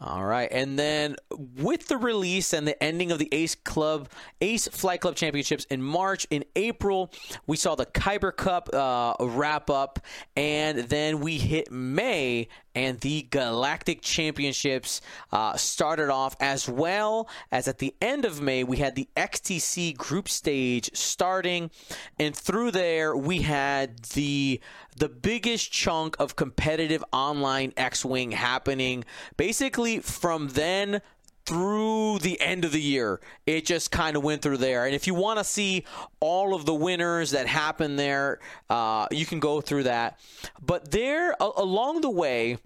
All right, and then with the release and the ending of the Ace Club, Ace Flight Club Championships in March, in April, we saw the Kyber Cup uh, wrap up, and then we hit May, and the Galactic Championships uh, started off as well as at the end of May we had the XTC Group Stage starting, and through there we had the the biggest chunk of competitive online X-wing happening. Basically from then through the end of the year. It just kind of went through there. And if you want to see all of the winners that happened there, uh, you can go through that. But there, a- along the way,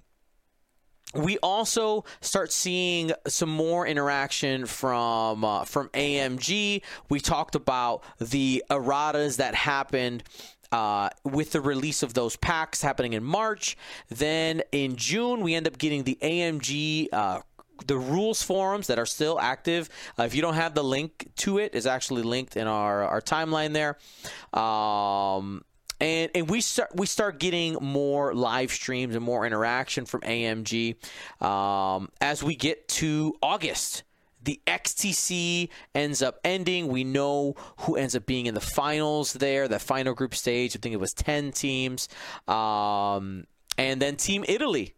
we also start seeing some more interaction from uh, from AMG. We talked about the erratas that happened uh, with the release of those packs happening in March. Then in June, we end up getting the AMG. Uh, the rules forums that are still active. Uh, if you don't have the link to it's actually linked in our, our timeline there. Um, and and we start we start getting more live streams and more interaction from AMG um, as we get to August. The XTC ends up ending. We know who ends up being in the finals there, the final group stage. I think it was ten teams, um, and then Team Italy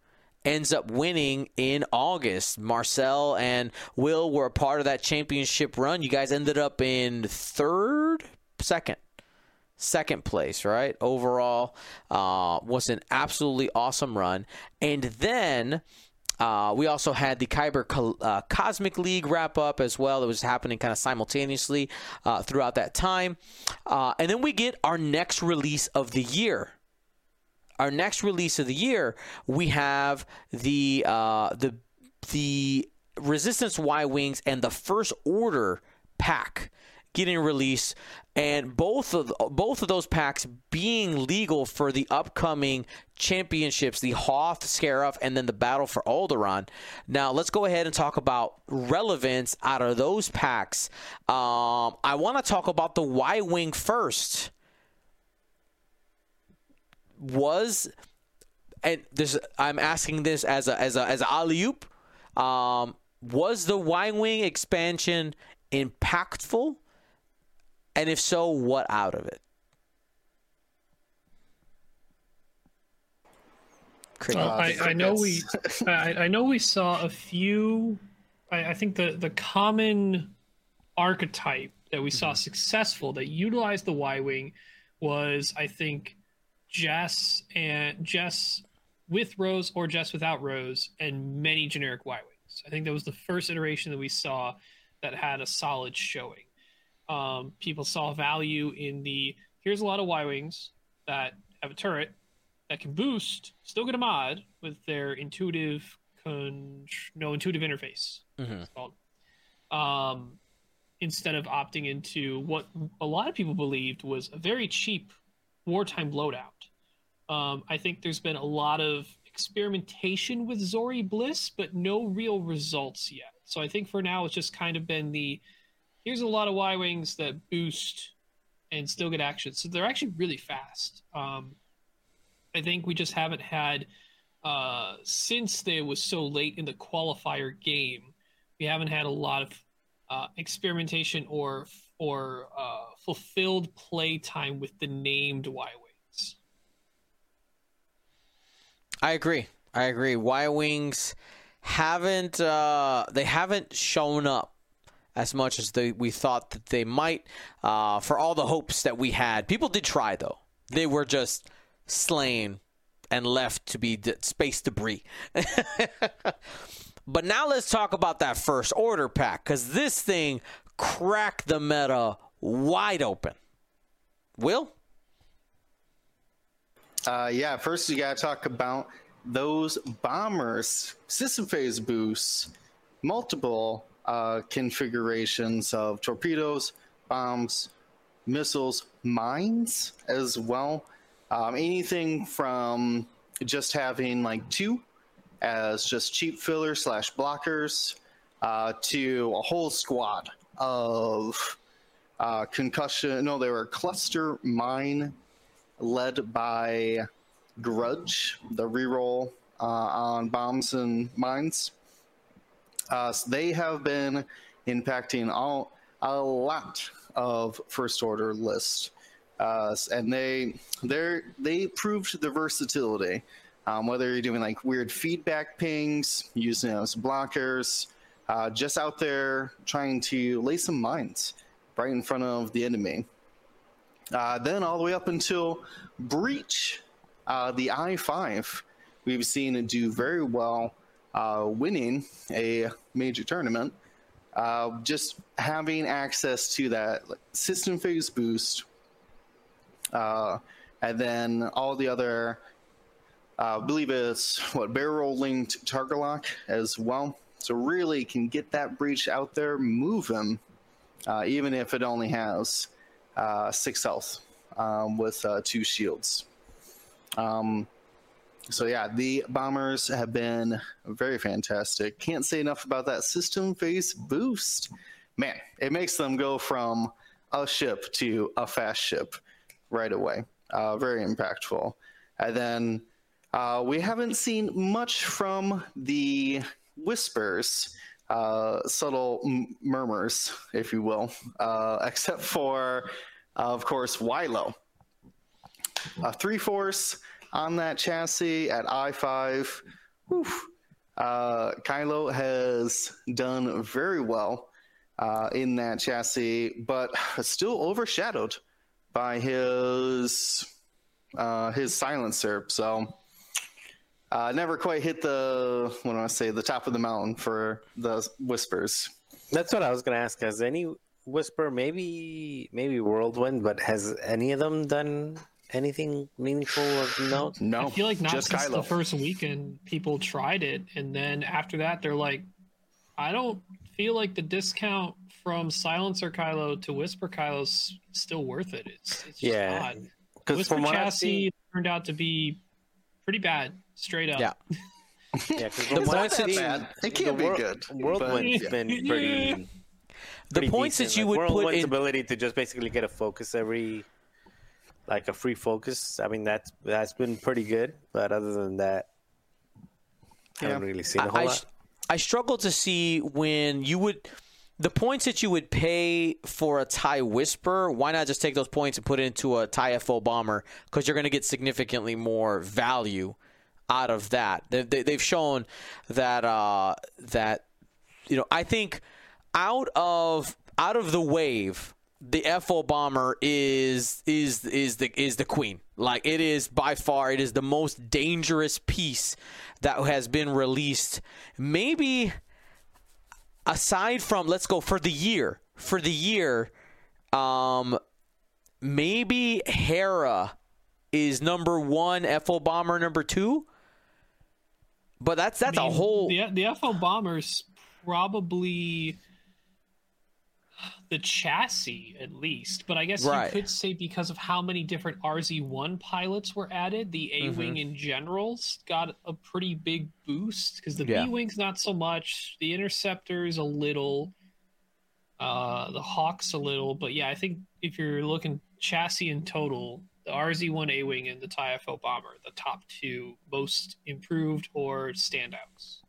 ends up winning in August. Marcel and Will were a part of that championship run. You guys ended up in third, second second place, right? Overall, uh, was an absolutely awesome run. And then uh, we also had the Kyber Co- uh, Cosmic League wrap up as well. It was happening kind of simultaneously uh, throughout that time. Uh, and then we get our next release of the year. Our next release of the year, we have the uh, the the Resistance Y Wings and the First Order pack getting released, and both of both of those packs being legal for the upcoming championships, the Hoth Scarif, and then the Battle for Alderaan. Now, let's go ahead and talk about relevance out of those packs. Um, I want to talk about the Y Wing first. Was and this I'm asking this as a as a as a alley oop. Um, was the Y Wing expansion impactful? And if so, what out of it? Well, I, I know we, I, I, know we saw a few. I, I, think the the common archetype that we saw mm-hmm. successful that utilized the Y wing was, I think, Jess and Jess with Rose or Jess without Rose, and many generic Y wings. I think that was the first iteration that we saw that had a solid showing. Um, people saw value in the here's a lot of Y wings that have a turret that can boost, still get a mod with their intuitive con- no intuitive interface. Mm-hmm. called. Um, instead of opting into what a lot of people believed was a very cheap wartime loadout. Um, I think there's been a lot of experimentation with Zorii Bliss, but no real results yet. So I think for now it's just kind of been the here's a lot of Y wings that boost and still get action. So they're actually really fast. Um, I think we just haven't had uh, since they was so late in the qualifier game. We haven't had a lot of uh, experimentation or or uh, fulfilled play time with the named Y wings. I agree. I agree. Y wings haven't uh, they haven't shown up as much as they, we thought that they might uh, for all the hopes that we had. People did try though. They were just slain and left to be d- space debris. (laughs) but now let's talk about that first order pack because this thing cracked the meta wide open. Will? Uh, yeah, first you got to talk about those bombers, system phase boosts, multiple uh, configurations of torpedoes, bombs, missiles, mines as well. Um, anything from just having like two as just cheap filler slash blockers uh, to a whole squad of uh, concussion. No, they were cluster mine led by Grudge, the reroll uh, on bombs and mines. Uh, so they have been impacting all a lot of first order lists, uh, and they they they proved the versatility. Um, whether you're doing like weird feedback pings, using those blockers, uh, just out there trying to lay some mines right in front of the enemy. Uh, then all the way up until breach, uh, the i5, we've seen it do very well, uh, winning a major tournament. Uh, just having access to that system phase boost, uh, and then all the other, I believe it's what barrel linked target lock as well. So really can get that breach out there moving, uh, even if it only has six health um, with two shields. Um, so yeah, the bombers have been very fantastic. Can't say enough about that system phase boost. Man, it makes them go from a ship to a fast ship right away. Uh, very impactful. And then uh, we haven't seen much from the whispers, uh, subtle m- murmurs, if you will, uh, (laughs) except for, of course, Kylo. a three force on that chassis at i5. Uh, Kylo has done very well uh, in that chassis, but (laughs) still overshadowed by his uh, his silencer. So uh, never quite hit the what do I say the top of the mountain for the whispers. That's what I was going to ask. Has any whisper, maybe maybe whirlwind, but has any of them done anything meaningful of note? No. I feel like not just since Kylo. the first weekend people tried it, and then after that they're like, I don't feel like the discount from Silencer Kylo to Whisper Kylo's still worth it. It's, it's just Yeah. Because Whisper from what chassis seen, turned out to be pretty bad, straight up. Yeah. yeah, 'cause (laughs) The from It's not that seen, bad. It can't be World- good. Whirlwind's but- been pretty. (laughs) The pretty points that you Like, would put Whirlwind's in ability to just basically get a focus every, like a free focus. I mean, that's that's been pretty good. But other than that, I haven't really seen a whole I, lot. I struggle to see when you would the points that you would pay for a tie whisper. Why not just take those points and put it into a tie FO bomber because you're going to get significantly more value out of that. They, they, they've shown that uh, that you know I think out of out of the wave. The FO bomber is is is the is the queen. Like it is by far it is the most dangerous piece that has been released. Maybe aside from let's go for the year for the year um maybe hera is number one fo bomber number two but that's that's I mean, a whole The the FO bombers probably the chassis at least, but I guess Right. you could say because of how many different RZ1 pilots were added, the A wing Mm-hmm. in general's got a pretty big boost because the Yeah. B wing's not so much, the interceptors a little, uh, the Hawks a little, but yeah, I think if you're looking chassis in total, the RZ1 A wing and the TIE FO bomber, the top two most improved or standouts.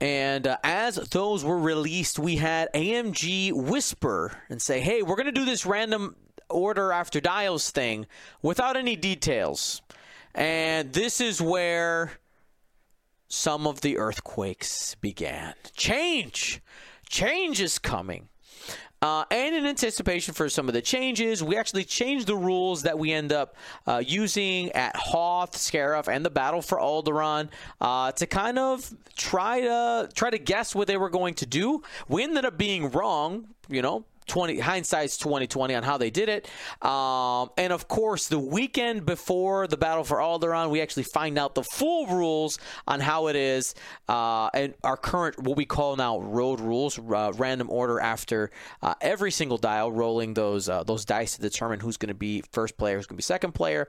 And uh, as those were released, we had AMG whisper and say, hey, we're going to do this random order after dials thing without any details. And this is where some of the earthquakes began. Change! Change is coming. Uh, and in anticipation for some of the changes, we actually changed the rules that we end up uh, using at Hoth, Scarif, and the Battle for Alderaan uh, to kind of try to try to guess what they were going to do. We ended up being wrong, you know. 20 hindsight's 2020 on how they did it. Um, and of course the weekend before the battle for alderaan we actually find out the full rules on how it is uh, and our current what we call now road rules uh, random order after uh, every single dial rolling those uh, those dice to determine who's going to be first player who's going to be second player.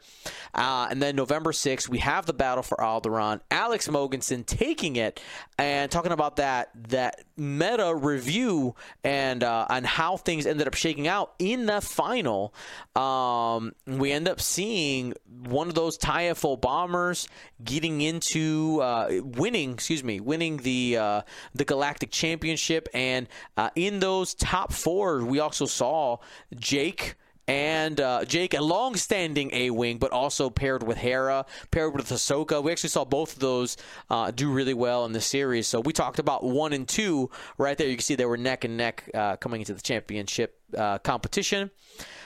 Uh, and then november 6th we have the battle for alderaan. Alex mogensen taking it and talking about that that meta review and uh, and how things ended up shaking out in the final. Um, we end up seeing one of those TIE FO bombers getting into uh, winning, excuse me, winning the uh, the Galactic Championship, and uh, in those top four, we also saw Jake and uh, Jake, a long-standing A-wing, but also paired with Hera, paired with Ahsoka. We actually saw both of those uh, do really well in the series. So we talked about one and two right there. You can see they were neck and neck uh, coming into the championship uh, competition.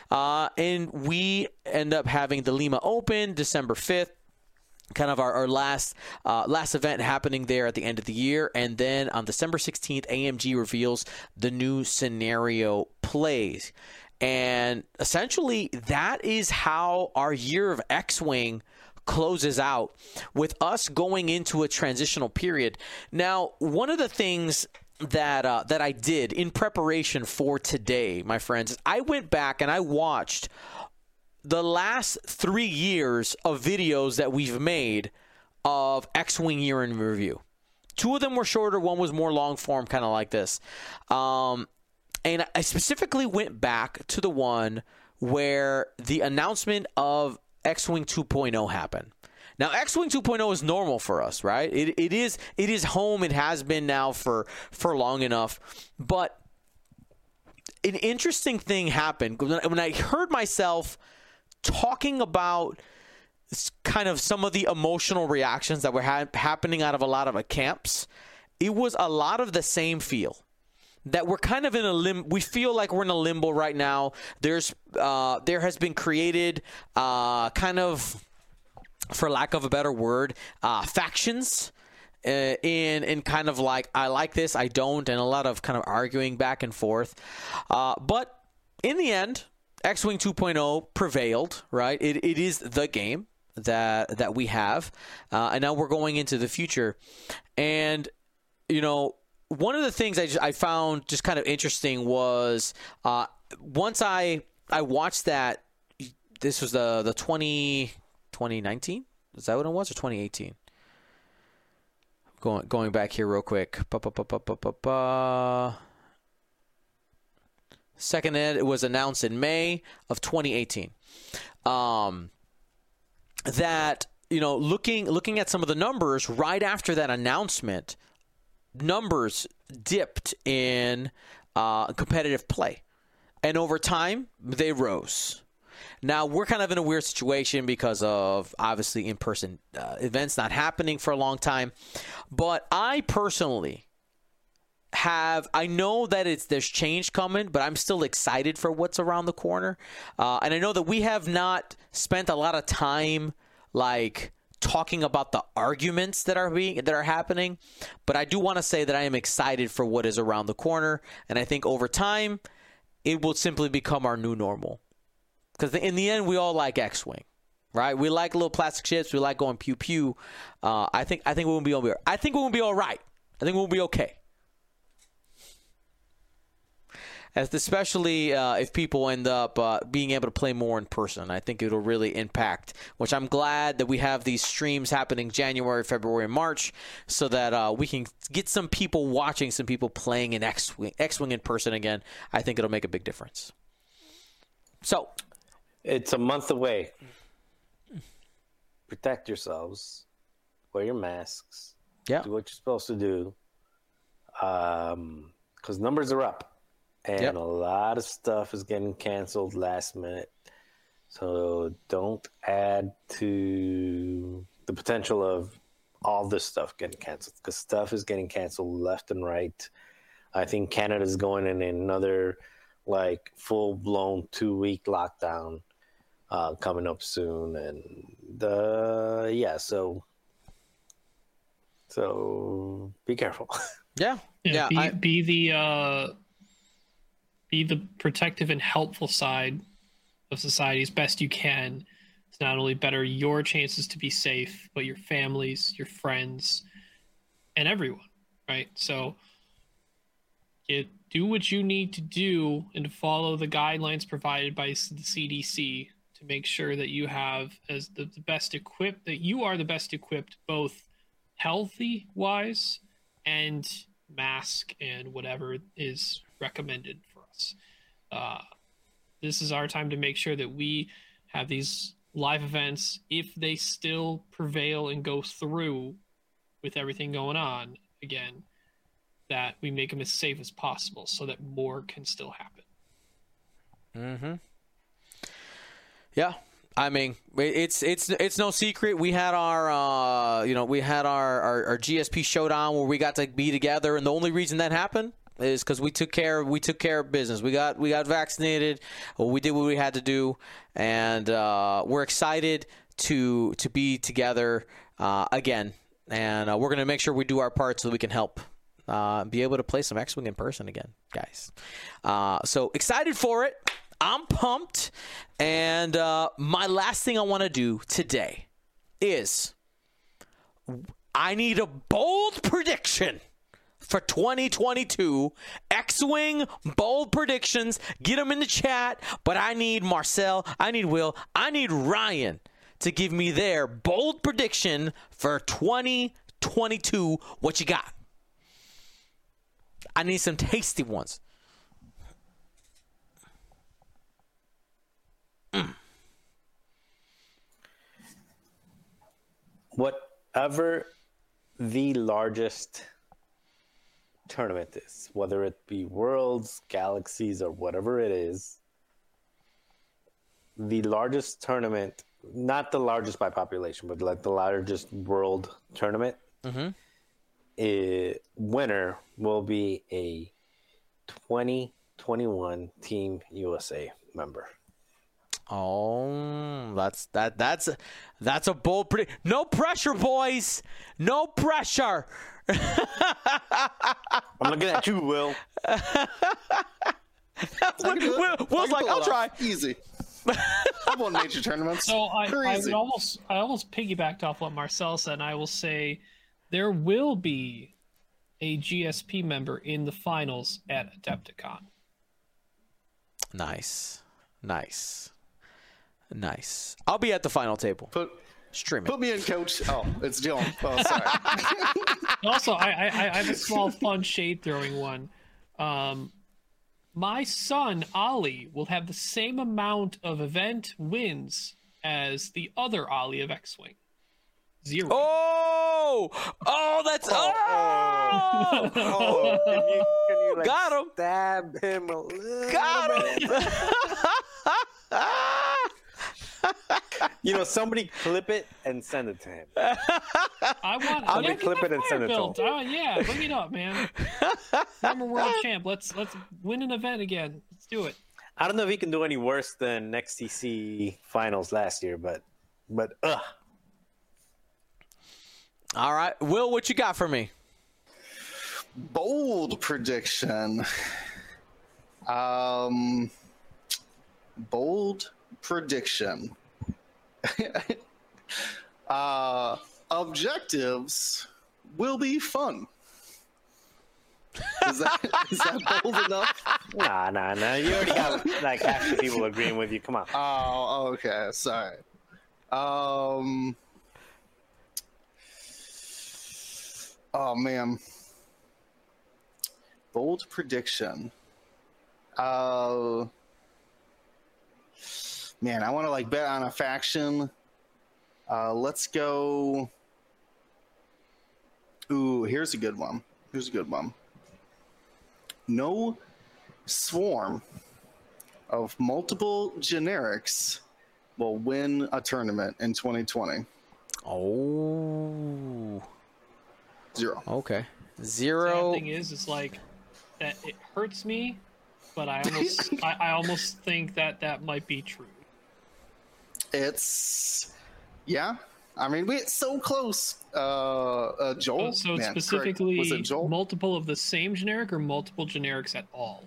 Uh, and we end up having the Lima Open December 5th kind of our, our last uh, last event happening there at the end of the year and then on december 16th amg reveals the new scenario plays and essentially that is how our year of x-wing closes out with us going into a transitional period now one of the things that uh, that I did in preparation for today, my friends, I went back and I watched the last three years of videos that we've made of X Wing year in review. Two of them were shorter, one was more long form, kind of like this. Um, and I specifically went back to the one where the announcement of X Wing 2.0 happened. Now, X-wing 2.0 is normal for us, right? It, it is it is home. It has been now for for long enough. But an interesting thing happened when I heard myself talking about kind of some of the emotional reactions that were ha- happening out of a lot of camps. It was a lot of the same feel that we're kind of in a lim. We feel like we're in a limbo right now. There's uh, there has been created uh, kind of for lack of a better word, uh, factions. Uh, in in kind of like I like this, I don't, and a lot of kind of arguing back and forth. Uh, but in the end, X Wing 2.0 prevailed. Right, it, it is the game that that we have, uh, and now we're going into the future. And you know, one of the things I, just, I found just kind of interesting was uh, once I I watched that this was the the 20 2019 is that what it was or 2018 going going back here real quick. Ba, ba, ba, second ed it was announced in May of 2018 um that you know looking looking at some of the numbers right after that announcement numbers dipped in uh, competitive play. And over time they rose. Now we're kind of in a weird situation because of obviously in-person uh, events not happening for a long time. But i personally have I know that it's there's change coming, but I'm still excited for what's around the corner. Uh, and I know that we have not spent a lot of time like talking about the arguments that are being that are happening, but I do want to say that I am excited for what is around the corner, and I think over time it will simply become our new normal. Because in the end, we all like X-wing, right? We like little plastic ships. We like going pew pew. Uh, I think I think we'll be all I think we'll be all right. I think we'll be okay. As especially uh, if people end up uh, being able to play more in person, I think it'll really impact. Which I'm glad that we have these streams happening January, February, and March, so that uh, we can get some people watching, some people playing in X-wing, X-wing in person again. I think it'll make a big difference. So, It's a month away. Protect yourselves. Wear your masks. yeah, Do what you're supposed to do. Um, because numbers are up, and Yep. a lot of stuff is getting canceled last minute. So don't add to the potential of all this stuff getting canceled because stuff is getting canceled left and right. I think Canada's going in another like full blown two week lockdown uh, coming up soon, and the yeah, so so be careful. (laughs) yeah, Yeah, yeah. be, I, be the uh, be the protective and helpful side of society as best you can to not only better your chances to be safe, but your families, your friends, and everyone. Right. So, do what you need to do and follow the guidelines provided by the CDC to make sure that you have as the, the best equipped that you are the best equipped both healthy wise and mask and whatever is recommended us. Uh, this is our time to make sure that we have these live events, if they still prevail and go through with everything going on again, that we make them as safe as possible so that more can still happen. Mm-hmm. Yeah, I mean, it's it's it's no secret. We had our uh, you know we had our, our our GSP showdown where we got to be together, and the only reason that happened is because we took care we took care of business. We got we got vaccinated. We did what we had to do, and uh, we're excited to to be together uh, again. And uh, we're gonna make sure we do our part so we can help uh, be able to play some X Wing in person again, guys. Uh, so excited for it. I'm pumped. And uh, my last thing I want to do today is I need a bold prediction for 2022 X-wing bold predictions. Get them in the chat. But I need Marcel. I need Will. I need Ryan to give me their bold prediction for 2022. What you got? I need some tasty ones. Whatever the largest tournament is, whether it be worlds, galaxies, or whatever it is, the largest tournament, not the largest by population, but like the largest world tournament, eh, winner will be a 2021 Team USA member. Oh, that's that that's that's a bold prediction. No pressure, boys. No pressure. I'm looking at you, Will. (laughs) I can do it. Will- I Will's like, I'll try. Easy. (laughs) I've won major tournaments. So I, Very I would almost I almost piggybacked off what Marcel said, and I will say there will be a GSP member in the finals at Adepticon. Nice, nice, nice. I'll be at the final table. Put Stream it. put me in, coach. Oh, it's Dylan. Oh, sorry. (laughs) also, I, I, I have a small fun shade throwing one. Um, my son Ollie will have the same amount of event wins as the other Ollie of X-wing. Zero. Oh, oh, that's oh, Oh, can you, can you like Got him. stab him a little got bit? him. (laughs) You know, somebody clip it and send it to him. I want. I'll yeah, be clipping get and that send it to him. built. Oh, yeah, bring it up, man. Former world champ. Let's let's win an event again. Let's do it. I don't know if he can do any worse than XTC finals last year, but but ugh. All right, Will, what you got for me? bold prediction. Um, bold prediction. (laughs) uh, objectives will be fun. Is that is that bold enough? (laughs) Nah, nah, nah. You already got like half the people agreeing with you. Come on. Oh, okay. Sorry. Um. Oh man. Bold prediction. Uh. Man, I want to like bet on a faction. Uh, let's go. Ooh, here's a good one. Here's a good one. No swarm of multiple generics will win a tournament in 2020. Oh, Zero. okay. Zero. The thing is, it's like that. It hurts me, but I almost (laughs) I, I almost think that that might be true. It's yeah. I mean, we it's so close. Uh, uh Joel. so it's Man, correct. specifically was it Joel? multiple of the same generic or multiple generics at all.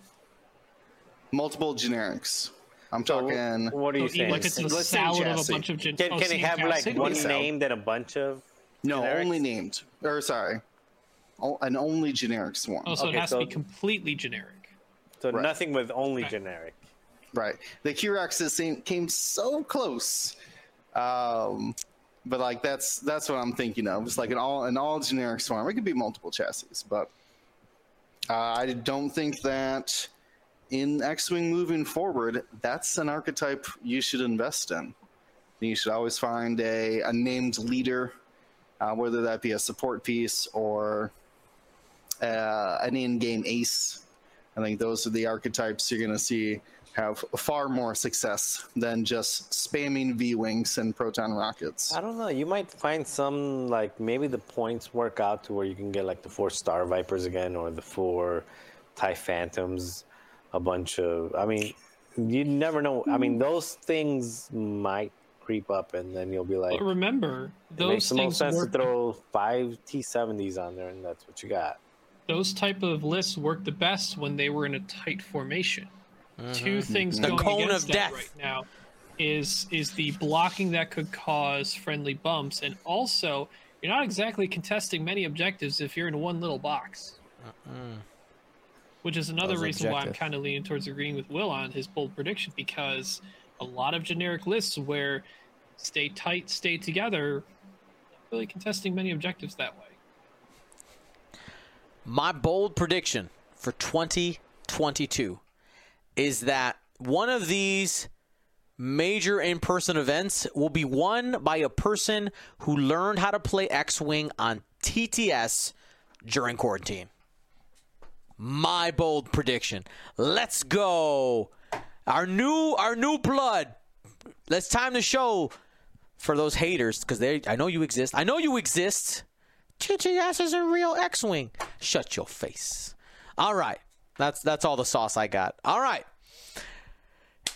Multiple generics. I'm So, talking. what are you So, saying? like it's a Let's say salad of a bunch of gen- Can, oh, can it same have like one Salad. name then a bunch of? No, generics? only named. Or sorry, O- an only generic swarm. Oh, so Okay, it has so- to be completely generic. So Right. nothing with only Right. generic. Right. The Q-Rexes came, came so close. Um, but like that's that's what I'm thinking of. It's like an all an all generic swarm. It could be multiple chassis, but uh, I don't think that in X-wing moving forward, that's an archetype you should invest in. You should always find a, a named leader, uh, whether that be a support piece or uh, an in-game ace. I think those are the archetypes you're going to see have far more success than just spamming V wings and proton rockets. I don't know. You might find some like maybe the points work out to where you can get like the four Star Vipers again or the four Tie Phantoms, a bunch of. I mean, you never know. I mean, those things might creep up, and then you'll be like, But remember, it makes those the most sense work. to throw five T70s on there, and that's what you got. Those type of lists work the best when they were in a tight formation. Two things The going cone against of that death. right now is is the blocking that could cause friendly bumps, and also you're not exactly contesting many objectives if you're in one little box. Which is another Those reason why I'm kind of leaning towards agreeing with Will on his bold prediction because a lot of generic lists where stay tight, stay together, not really contesting many objectives that way. My bold prediction for 2022 is that one of these major in person events will be won by a person who learned how to play X Wing on TTS during quarantine. My bold prediction. Let's go. Our new our new blood. Let's time the show for those haters because they I know you exist. I know you exist. TTS is a real X-wing. Shut your face. All right, that's that's all the sauce I got. All right.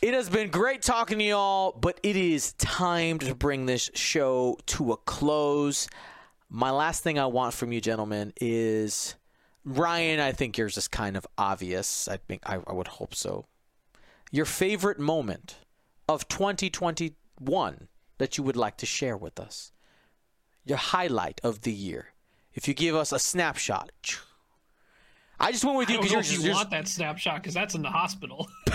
It has been great talking to y'all, but it is time to bring this show to a close. My last thing I want from you, gentlemen, is Ryan. I think yours is kind of obvious. I think I, I would hope so. Your favorite moment of 2021 that you would like to share with us your highlight of the year. If you give us a snapshot, I just went with you because you're if just, you want that snapshot because that's in the hospital. (laughs)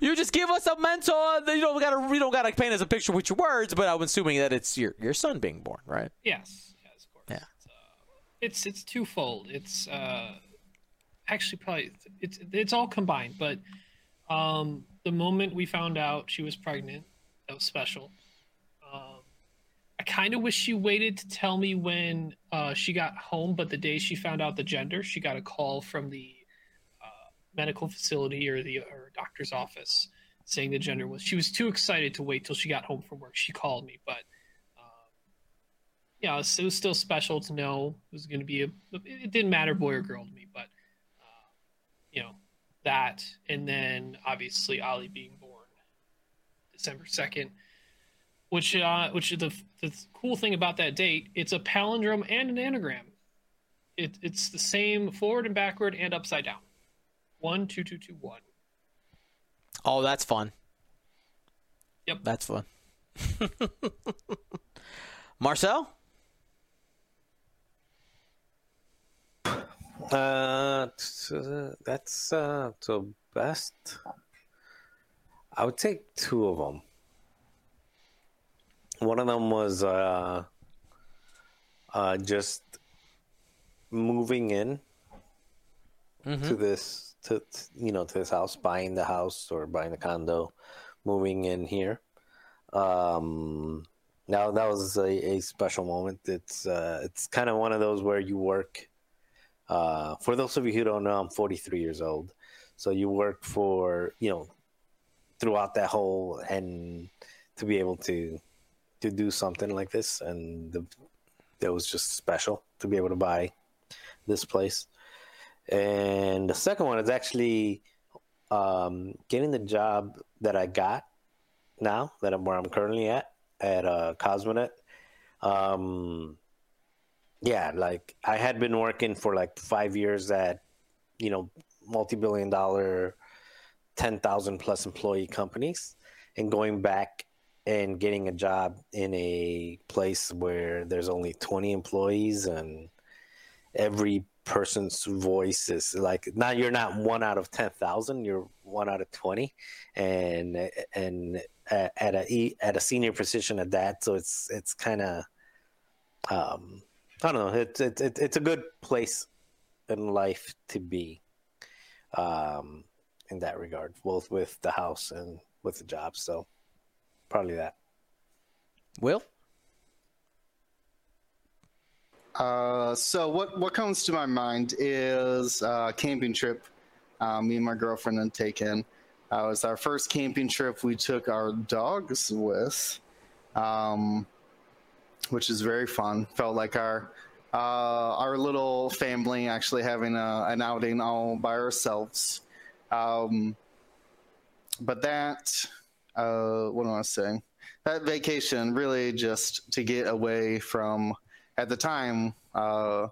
you just give us a mental. You don't gotta you don't gotta paint us a picture with your words, but I'm assuming that it's your your son being born, right? yes, yes, of course. Yeah. It's, uh, it's it's twofold. It's uh, actually probably it's it's all combined. But um, the moment we found out she was pregnant, that was special. Kind of wish she waited to tell me when uh, she got home, but the day she found out the gender, she got a call from the uh, medical facility or the or doctor's office saying the gender was. She was too excited to wait till she got home from work. She called me, but um, yeah, it was, it was still special to know it was going to be a. It didn't matter boy or girl to me, but uh, you know that, and then obviously Ollie being born December second which uh, which is the the cool thing about that date, it's a palindrome and an anagram. It, it's the same forward and backward and upside down. One two two two one. Oh, that's fun. Yep. That's fun. (laughs) Marcel? Uh, t- uh, that's uh, the best. I would take two of them. One of them was uh, uh, just moving in to this to to, you know to this house, buying the house or buying the condo, moving in here. Um, now that was a, a special moment. It's uh, it's kind of one of those where you work. Uh, for those of you who don't know, I'm 43 years old, so you work for you know throughout that whole and to be able to to do something like this, and the, that was just special to be able to buy this place. And the second one is actually um, getting the job that I got now that I'm where I'm currently at at uh, Cosmonet. Um, yeah, like I had been working for like five years at, you know, multi-billion dollar, ten thousand plus employee companies, and going back and getting a job in a place where there's only twenty employees and every person's voice is like now you're not one out of 10,000 you're one out of 20 and and at a at a senior position at that so it's it's kind of um I don't know it's it's it's it's a good place in life to be um in that regard both with the house and with the job so probably that Will? Uh, so what what comes to my mind is uh, camping trip. Uh, me and my girlfriend had taken. Uh, it was our first camping trip. We took our dogs with, um, which is very fun. Felt like our uh, our little family actually having a, an outing all by ourselves. Um, but that, uh, what do I saying? That vacation really just to get away from at the time, uh,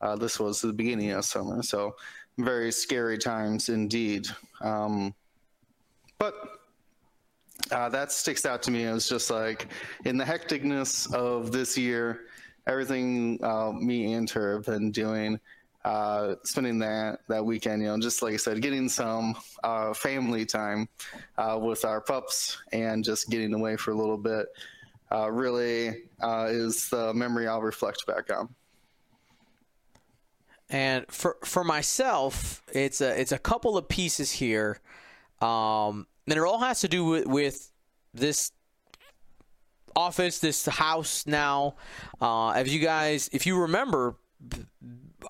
uh, this was the beginning of summer, so very scary times indeed. Um, but uh, that sticks out to me as just like in the hecticness of this year, everything uh, me and her have been doing, uh, spending that that weekend, you know, just like I said, getting some uh, family time uh, with our pups and just getting away for a little bit uh, really uh, is the memory I'll reflect back on. And for for myself, it's a it's a couple of pieces here, um, and it all has to do with, with this office, this house now. Uh, as you guys, if you remember,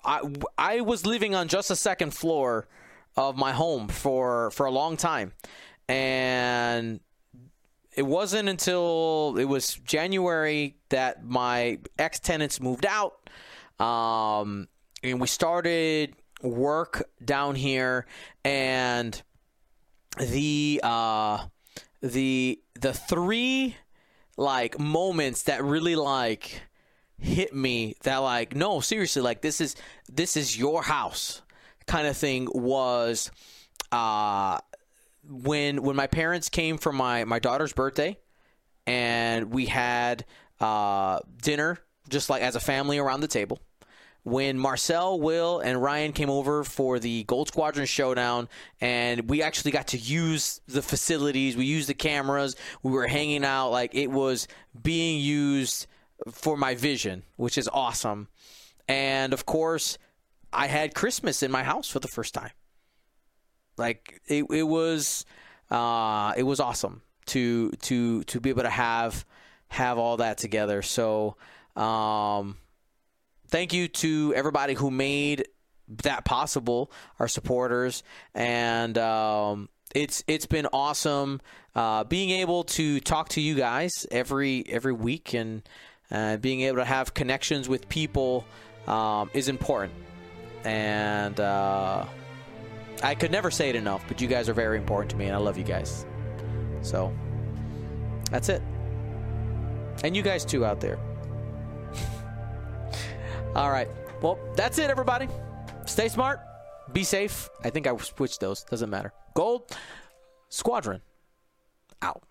I I was living on just the second floor of my home for for a long time, and it wasn't until it was January that my ex tenants moved out. Um, and we started work down here and the uh the the three like moments that really like hit me that like no seriously like this is this is your house kind of thing was uh when when my parents came for my my daughter's birthday and we had uh dinner just like as a family around the table when Marcel, Will, and Ryan came over for the Gold Squadron showdown, and we actually got to use the facilities. We used the cameras. We were hanging out. Like it was being used for my vision, which is awesome. And of course, I had Christmas in my house for the first time. Like it, it was, uh, it was awesome to to to be able to have have all that together. So. Um, thank you to everybody who made that possible, our supporters, and um, it's it's been awesome uh, being able to talk to you guys every every week and uh, being able to have connections with people um, is important, and uh, I could never say it enough. But you guys are very important to me, and I love you guys. So that's it, and you guys too out there. (laughs) All right. Well, that's it, everybody. Stay smart. Be safe. I think I switched those. Doesn't matter. Gold Squadron out.